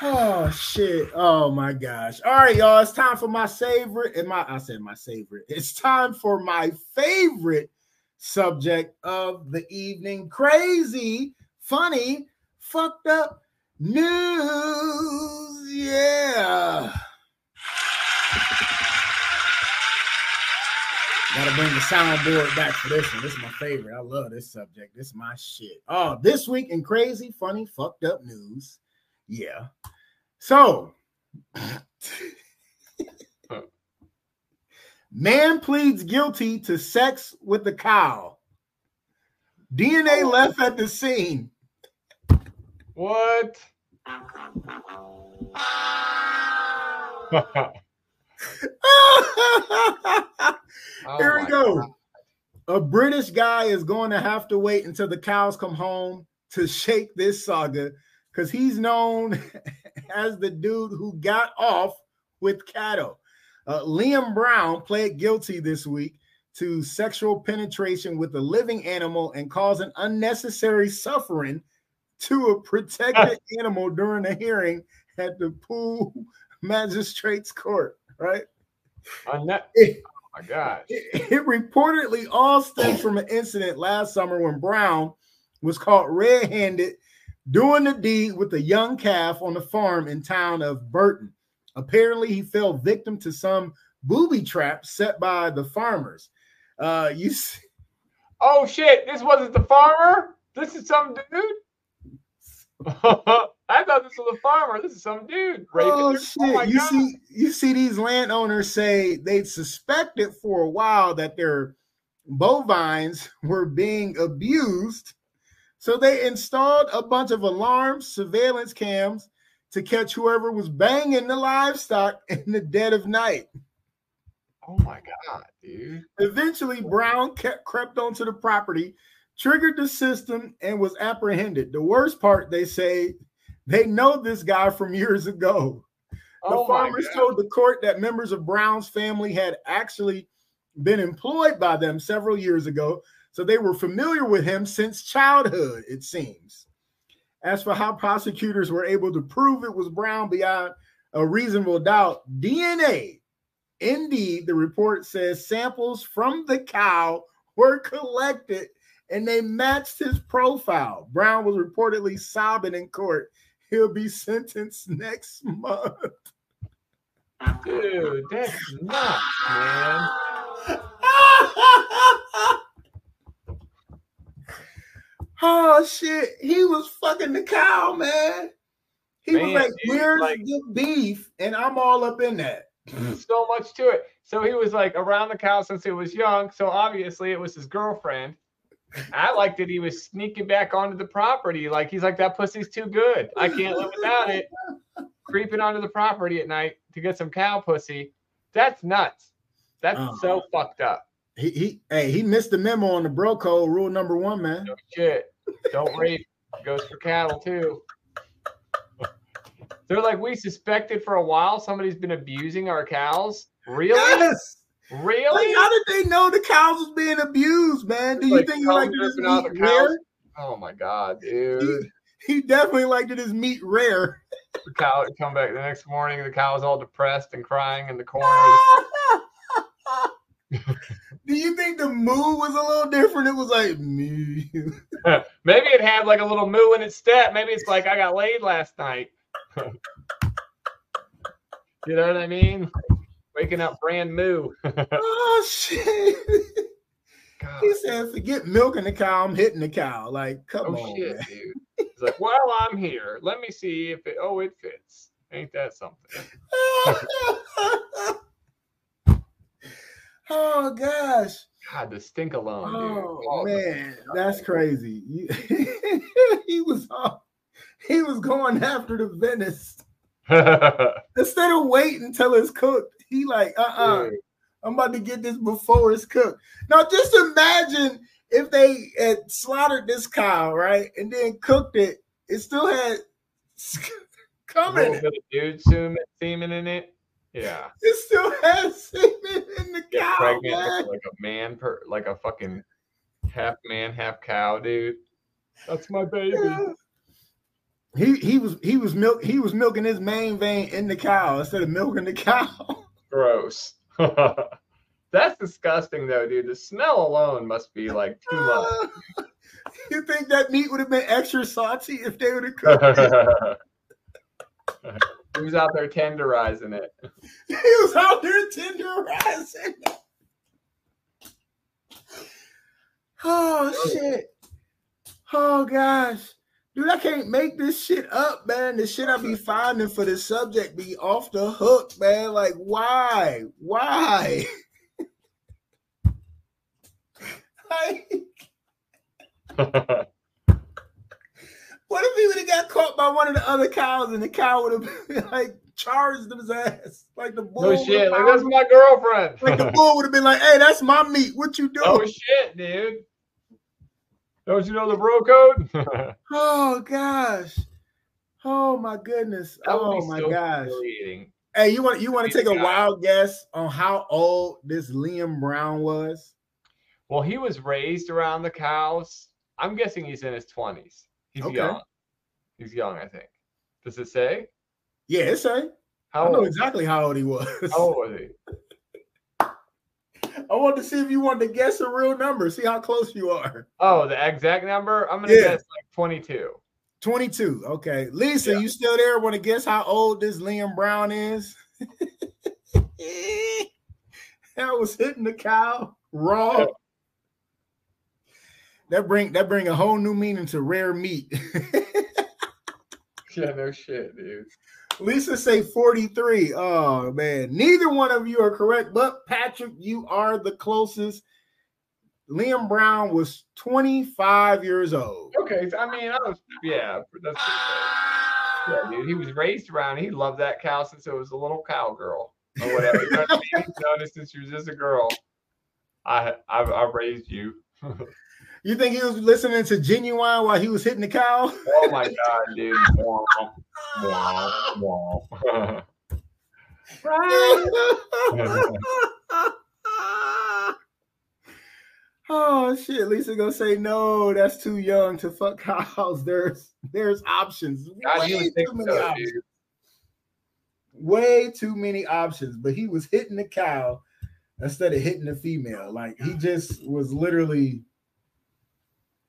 Speaker 2: Oh shit! Oh my gosh! All right, y'all. It's time for my favorite. And my I said my favorite. It's time for my favorite subject of the evening: crazy, funny, fucked up news. Yeah. Gotta bring the soundboard back for this one. This is my favorite. I love this subject. This is my shit. Oh, this week in crazy, funny, fucked up news. Yeah. So, (laughs) man pleads guilty to sex with the cow. DNA oh. left at the scene.
Speaker 3: What? Oh (laughs)
Speaker 2: Here we go.
Speaker 3: God.
Speaker 2: A British guy is going to have to wait until the cows come home to shake this saga because he's known (laughs) as the dude who got off with cattle. Uh, Liam Brown pled guilty this week to sexual penetration with a living animal and causing unnecessary suffering to a protected (laughs) animal during a hearing at the Poole Magistrates Court. Right?
Speaker 3: That-
Speaker 2: It-
Speaker 3: oh my gosh.
Speaker 2: it, it reportedly all stems from an incident last summer when Brown was caught red-handed doing the deed with a young calf on the farm in town of Burton. Apparently, he fell victim to some booby trap set by the farmers. Uh, you see,
Speaker 3: Oh shit! This wasn't the farmer. This is some dude. (laughs) I thought this was a farmer. This is some dude. raping
Speaker 2: oh shit!
Speaker 3: Oh, my
Speaker 2: you
Speaker 3: God.
Speaker 2: see, you see these landowners say they suspected for a while that their bovines (laughs) were being abused. So they installed a bunch of alarms, surveillance cams to catch whoever was banging the livestock (laughs) in the dead of night.
Speaker 3: Oh my god, dude.
Speaker 2: Eventually, Brown kept, crept onto the property, triggered the system, and was apprehended. The worst part, they say, they know this guy from years ago. The
Speaker 3: Oh
Speaker 2: farmers told the court that members of Brown's family had actually been employed by them several years ago, so they were familiar with him since childhood, it seems. As for how prosecutors were able to prove it was Brown beyond a reasonable doubt, DNA. Indeed, the report says samples from the cow were collected and they matched his profile. Brown was reportedly sobbing in court. He'll be sentenced (laughs) next month.
Speaker 3: Dude, that's nuts, man. (laughs)
Speaker 2: oh shit, he was fucking the cow, man. He
Speaker 3: Man,
Speaker 2: was like,
Speaker 3: dude,
Speaker 2: "Where's
Speaker 3: like-
Speaker 2: the beef?" And I'm all up in that. (laughs)
Speaker 3: so much to it. So he was like around the cow since he was young. So obviously it was his girlfriend. I liked that he was sneaking back onto the property. Like he's like, that pussy's too good. I can't live without it. Creeping onto the property at night to get some cow pussy. That's nuts. That's
Speaker 2: Oh.
Speaker 3: so fucked up.
Speaker 2: He, he, hey, he missed the memo on the bro code rule number one, man.
Speaker 3: No shit. Don't rape. Goes for cattle too. They're like, we suspected for a while somebody's been abusing our cows. Really?
Speaker 2: Yes.
Speaker 3: Really?
Speaker 2: Like, how did they know the cows was being abused, man? Do you
Speaker 3: Like,
Speaker 2: think he liked
Speaker 3: out
Speaker 2: meat
Speaker 3: the cows? Oh my god, dude.
Speaker 2: He definitely liked his meat rare.
Speaker 3: The cow would come back the next morning. The cow was all depressed and crying in the (laughs) corner. (laughs)
Speaker 2: Do you think the moo was a little different? It was like me. (laughs)
Speaker 3: Maybe it had like a little moo in its step. Maybe it's like I got laid last night. you know what I mean? Waking up brand new. (laughs)
Speaker 2: oh shit.
Speaker 3: God,
Speaker 2: He said, "Forget milking the cow. I'm hitting the cow." Like, come
Speaker 3: oh
Speaker 2: on,
Speaker 3: shit,
Speaker 2: man.
Speaker 3: dude. It's like, well, I'm here. Let me see if it. Oh, it fits. Ain't that something? (laughs)
Speaker 2: oh gosh.
Speaker 3: God, the stink alone, dude.
Speaker 2: Oh
Speaker 3: Oh,
Speaker 2: man, that's crazy. (laughs) He was all- he was going after the Venice instead of waiting until it's cooked. He like, uh, uh
Speaker 3: Dude.
Speaker 2: I'm about to get this before it's cooked. Now, just imagine if they had slaughtered this cow, right, and then cooked it. It still had (laughs)
Speaker 3: a
Speaker 2: coming.
Speaker 3: little bit of dude semen, in it. Yeah.
Speaker 2: It still has semen in the
Speaker 3: Get
Speaker 2: cow,
Speaker 3: pregnant
Speaker 2: man.
Speaker 3: like a man per like a fucking half man, half cow, dude. That's my baby.
Speaker 2: He he was he was milk he was milking his main vein in the cow instead of milking the cow. (laughs)
Speaker 3: Gross. (laughs) That's disgusting though, dude. The smell alone must be like too much. (laughs)
Speaker 2: you think that meat would have been extra saucy if they would have cooked it? (laughs)
Speaker 3: he was out there tenderizing it.
Speaker 2: he was out there tenderizing. (sighs) Oh, oh shit. Oh gosh. Dude, I can't make this shit up, man. The shit I be finding for this subject be off the hook, man. Like, why? Why? (laughs) like, (laughs) what if he would have got caught by one of the other cows and the cow would have (laughs) like charged his ass? Like the bull.
Speaker 3: no shit. Like that's my girlfriend.
Speaker 2: like the bull would have been like, "Hey, that's my meat. What you doing?"
Speaker 3: oh shit, dude. Don't you know the bro code? (laughs)
Speaker 2: Oh gosh. Oh my goodness.
Speaker 3: would
Speaker 2: oh
Speaker 3: be
Speaker 2: my
Speaker 3: so
Speaker 2: gosh. Hey, you want you want to take a
Speaker 3: Yeah.
Speaker 2: wild guess on how old this Liam Brown was?
Speaker 3: Well, he was raised around the cows. I'm guessing he's in his 20s. He's
Speaker 2: Okay.
Speaker 3: young. He's young, I think. Does it say?
Speaker 2: Yeah, it's a.
Speaker 3: How
Speaker 2: I know
Speaker 3: old,
Speaker 2: exactly how old he was.
Speaker 3: how old was he? (laughs)
Speaker 2: I want to see if you want to guess a real number. See how close you are.
Speaker 3: Oh, the exact number? I'm gonna
Speaker 2: Yeah.
Speaker 3: guess like 22.
Speaker 2: 22. Okay. Lisa,
Speaker 3: Yeah.
Speaker 2: you still there? Want to guess how old this Liam Brown is? (laughs) that was hitting the cow raw. That bring that bring a whole new meaning to rare meat. (laughs)
Speaker 3: Yeah, no shit, dude.
Speaker 2: Lisa say 43. Oh man, neither one of you are correct, but Patrick, you are the closest. Liam Brown was 25 years old.
Speaker 3: Okay, so, I mean, I was yeah, that's yeah, dude. He was raised around. He loved that cow since it was a little cowgirl or whatever. You know (laughs) since she was just a girl. I I, I raised you. (laughs)
Speaker 2: You think he was listening to Ginuwine while he was hitting the cow?
Speaker 3: Oh my god, dude! Womp, womp, womp.
Speaker 2: oh shit! Lisa gonna say no. That's too young to fuck cows. (laughs) There's there's options.
Speaker 3: God,
Speaker 2: Way too many
Speaker 3: so,
Speaker 2: options.
Speaker 3: dude.
Speaker 2: Way too many options. But he was hitting the cow instead of hitting the female. Like he just was literally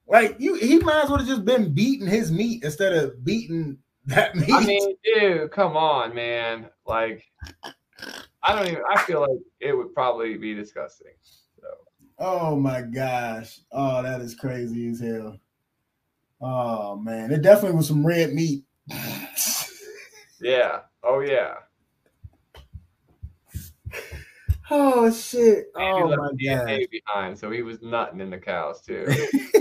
Speaker 2: like you. He might as well have just been beating his meat instead of beating that meat.
Speaker 3: I mean, dude, come on, man. Like, I don't even. I feel like it would probably be disgusting. So
Speaker 2: Oh my gosh. Oh, that is crazy as hell. Oh man, it definitely was some red meat. (laughs)
Speaker 3: yeah. Oh yeah.
Speaker 2: oh shit. Oh my god.
Speaker 3: Behind, so he was nutting in the cows too. (laughs)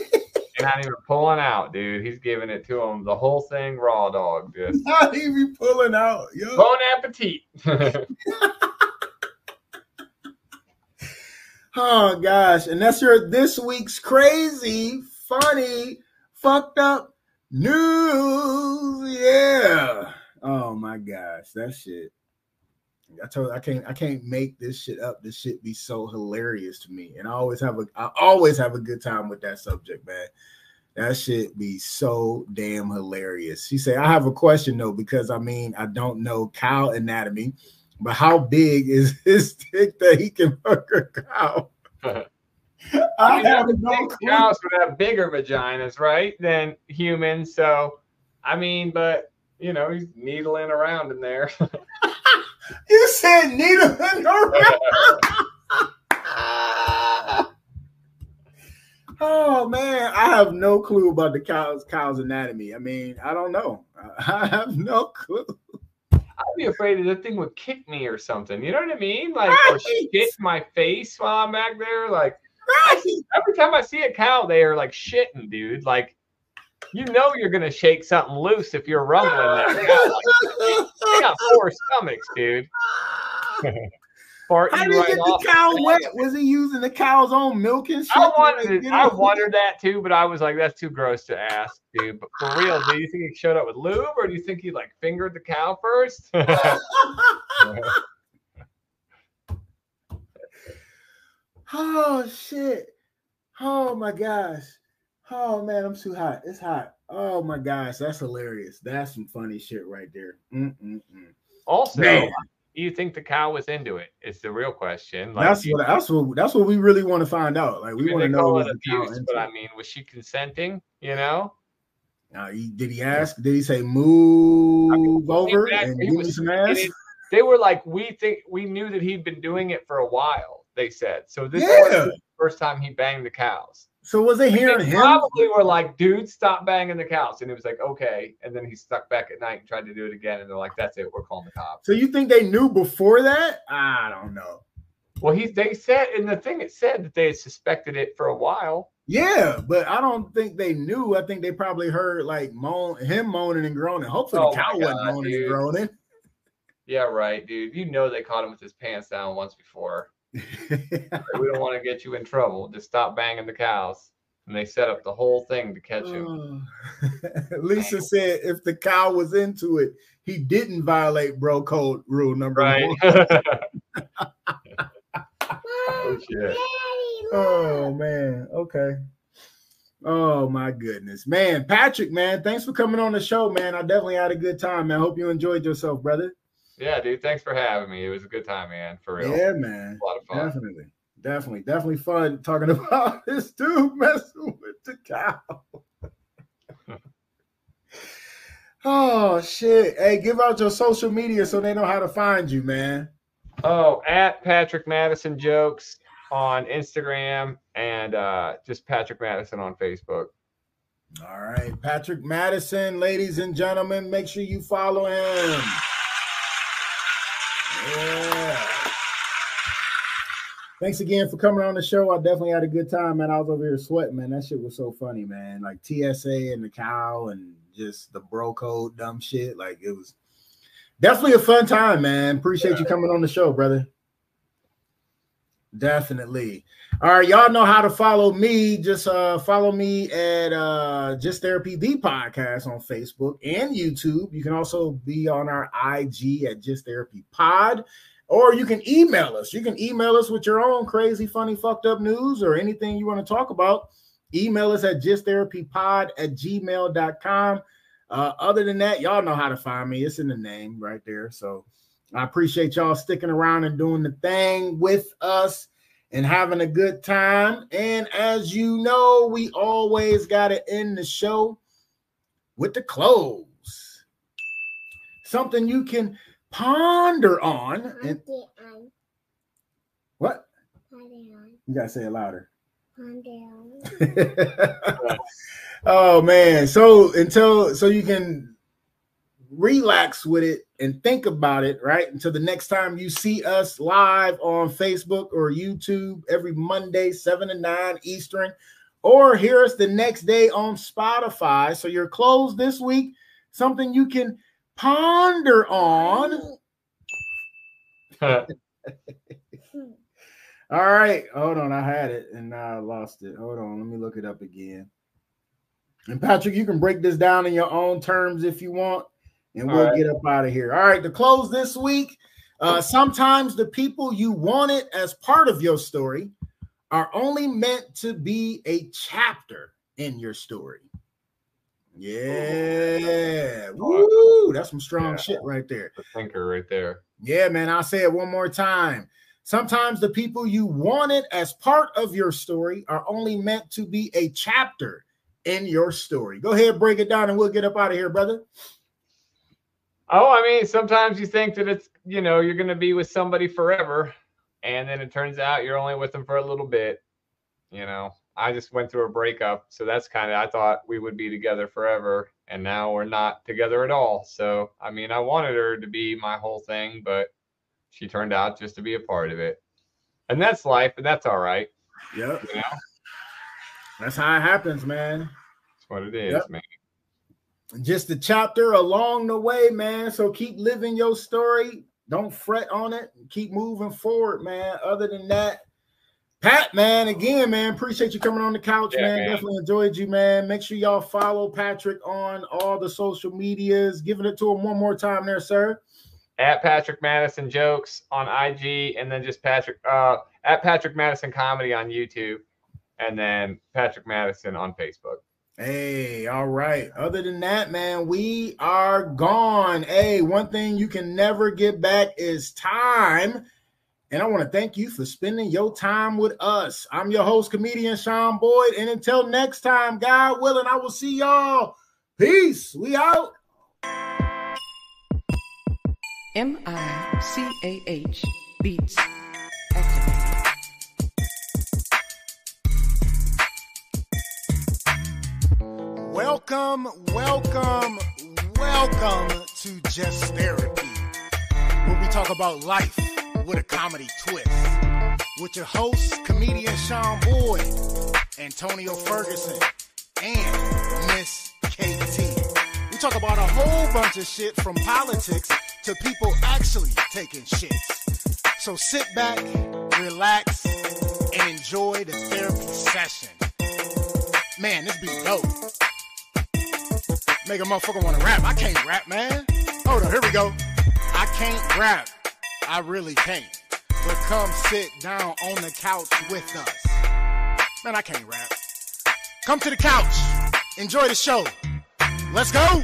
Speaker 3: not even pulling out, dude. He's giving it to him the whole thing raw dog. Just (laughs)
Speaker 2: he be pulling out, yo.
Speaker 3: bon appetit. (laughs)
Speaker 2: Oh gosh, and that's your this week's crazy, funny, fucked up news. Yeah. Oh my gosh, that shit. I told I can't I can't make this shit up. This shit be so hilarious to me. And I always have a I always have a good time with that subject, man. That shit be so damn hilarious. She said, I have a question though, because I mean I don't know cow anatomy, but how big is (laughs) his dick that he can fuck a cow? (laughs) I have no clue.
Speaker 3: cows would have bigger vaginas, right, than humans. So, I mean, but you know, he's needling around in there. (laughs)
Speaker 2: You said needle in the Oh man, I have no clue about the cow's cow's anatomy. I mean, I don't know. (laughs) I have no clue.
Speaker 3: I'd be afraid that the thing would kick me or something. You know what I mean? Like, or
Speaker 2: Right.
Speaker 3: shit my face while I'm back there. Like, see, every time I see a cow, they are like shitting, dude. Like, you know, you're gonna shake something loose if you're rumbling that. They got, like, they got four stomachs, dude. (laughs) Fart
Speaker 2: How did
Speaker 3: right
Speaker 2: get the cow wet? Was he using the cow's own milk and shit?
Speaker 3: I
Speaker 2: to,
Speaker 3: wondered, I wondered that too, but I was like, that's too gross to ask, dude. But for real, do you think he showed up with lube, or do you think he like fingered the cow first? (laughs) (laughs)
Speaker 2: oh shit! Oh my gosh! Oh man, I'm too hot. It's hot. Oh my gosh, that's hilarious. That's some funny shit right there. Mm-mm-mm.
Speaker 3: also,
Speaker 2: Man.
Speaker 3: do you think the cow was into it? It's the real question. Like,
Speaker 2: that's what that's what that's what we really want to find out. Like we want to know.
Speaker 3: call
Speaker 2: was
Speaker 3: it
Speaker 2: cow
Speaker 3: abuse, but. I mean, was she consenting? You know,
Speaker 2: Uh, he, did he ask? Did he say move over
Speaker 3: He back-
Speaker 2: and
Speaker 3: he
Speaker 2: give me some ass?
Speaker 3: it- they were like, we think we knew that he'd been doing it for a while. They said so. This
Speaker 2: Yeah.
Speaker 3: wasn't the first time he banged the cows.
Speaker 2: So was they hearing
Speaker 3: They
Speaker 2: him?
Speaker 3: probably were like, dude, stop banging the cows. And he was like, okay. And then he stuck back at night and tried to do it again. And they're like, that's it. We're calling the cops.
Speaker 2: So you think they knew before that? I don't know.
Speaker 3: Well, he they said, and the thing it said that they had suspected it for a while.
Speaker 2: Yeah, but I don't think they knew. I think they probably heard like moan him moaning and groaning. Hopefully
Speaker 3: Oh
Speaker 2: the cow wasn't moaning
Speaker 3: dude.
Speaker 2: and groaning.
Speaker 3: Yeah, right, dude. You know they caught him with his pants down once before. Like, (laughs) we don't want to get you in trouble. Just stop banging the cows. And they set up the whole thing to catch him. Mm.
Speaker 2: Oh. (laughs) Lisa said if the cow was into it, he didn't violate bro code rule number
Speaker 3: Right.
Speaker 2: one.
Speaker 3: oh (laughs) shit.
Speaker 2: Oh man. Okay. Oh my goodness, man. Patrick, man, thanks for coming on the show, man. I definitely had a good time, man. Hope you enjoyed yourself, brother.
Speaker 3: Yeah, dude. Thanks for having me. It was a good time, man. For real.
Speaker 2: Yeah, man.
Speaker 3: A lot of fun.
Speaker 2: Definitely. Definitely. Definitely fun talking (laughs) about this dude messing with the cow. (laughs) oh shit. Hey, give out your social media so they know how to find you, man.
Speaker 3: Oh, at Patrick Madison jokes on Instagram and uh, just Patrick Madison on Facebook.
Speaker 2: All right. Patrick Madison, ladies and gentlemen, make sure you follow him. Yeah. Thanks again for coming on the show. I definitely had a good time, man. I was over here sweating, man. That shit was so funny, man. Like TSA and the cow and just the bro code dumb shit. Like it was definitely a fun time, man. Appreciate yeah. you coming on the show, brother. Definitely. All right, y'all know how to follow me. Just uh follow me at uh Just Therapy the podcast on Facebook and YouTube. You can also be on our IG at Just Therapy Pod, or you can email us. You can email us with your own crazy, funny, fucked up news or anything you want to talk about. Email us at Just Therapy Pod at gmail.com. Uh, other than that, y'all know how to find me. It's in the name right there. So I appreciate y'all sticking around and doing the thing with us and having a good time. And as you know, we always got to end the show with the close. Something you can ponder on. And, what? You got to say it louder. (laughs) oh man. So until so you can relax with it and think about it, right? Until the next time you see us live on Facebook or YouTube every Monday, 7 to 9 Eastern, or hear us the next day on Spotify. So you're closed this week, something you can ponder on. (laughs) (laughs) All right, hold on. I had it and I lost it. Hold on, let me look it up again. And Patrick, you can break this down in your own terms if you want and we'll right. get up out of here. All right, to close this week, uh, sometimes the people you wanted as part of your story are only meant to be a chapter in your story. Yeah, woo, that's some strong yeah. shit right there.
Speaker 3: The thinker right there.
Speaker 2: Yeah, man. I'll say it one more time. Sometimes the people you wanted as part of your story are only meant to be a chapter in your story. Go ahead, break it down, and we'll get up out of here, brother.
Speaker 3: Oh, I mean, sometimes you think that it's, you know, you're going to be with somebody forever. And then it turns out you're only with them for a little bit. You know, I just went through a breakup. So that's kind of, I thought we would be together forever. And now we're not together at all. So, I mean, I wanted her to be my whole thing, but she turned out just to be a part of it. And that's life. And that's all right.
Speaker 2: Yep. You know? That's how it happens, man.
Speaker 3: That's what it is, yep. man
Speaker 2: just a chapter along the way, man. So keep living your story. Don't fret on it. Keep moving forward, man. Other than that, Pat, man, again, man, appreciate you coming on the couch, yeah, man. man. Definitely enjoyed you, man. Make sure y'all follow Patrick on all the social medias. Giving it to him one more time there, sir.
Speaker 3: At Patrick Madison Jokes on IG, and then just Patrick uh at Patrick Madison Comedy on YouTube, and then Patrick Madison on Facebook.
Speaker 2: Hey, all right. Other than that, man, we are gone. Hey, one thing you can never get back is time. And I want to thank you for spending your time with us. I'm your host, comedian Sean Boyd. And until next time, God willing, I will see y'all. Peace. We out.
Speaker 1: M I C A H Beats.
Speaker 2: Welcome, welcome, welcome to Just Therapy, where we talk about life with a comedy twist. With your hosts, comedian Sean Boyd, Antonio Ferguson, and Miss KT. We talk about a whole bunch of shit from politics to people actually taking shits. So sit back, relax, and enjoy the therapy session. Man, this be dope make a motherfucker want to rap. I can't rap, man. Hold on, here we go. I can't rap. I really can't. But come sit down on the couch with us. Man, I can't rap. Come to the couch. Enjoy the show. Let's go.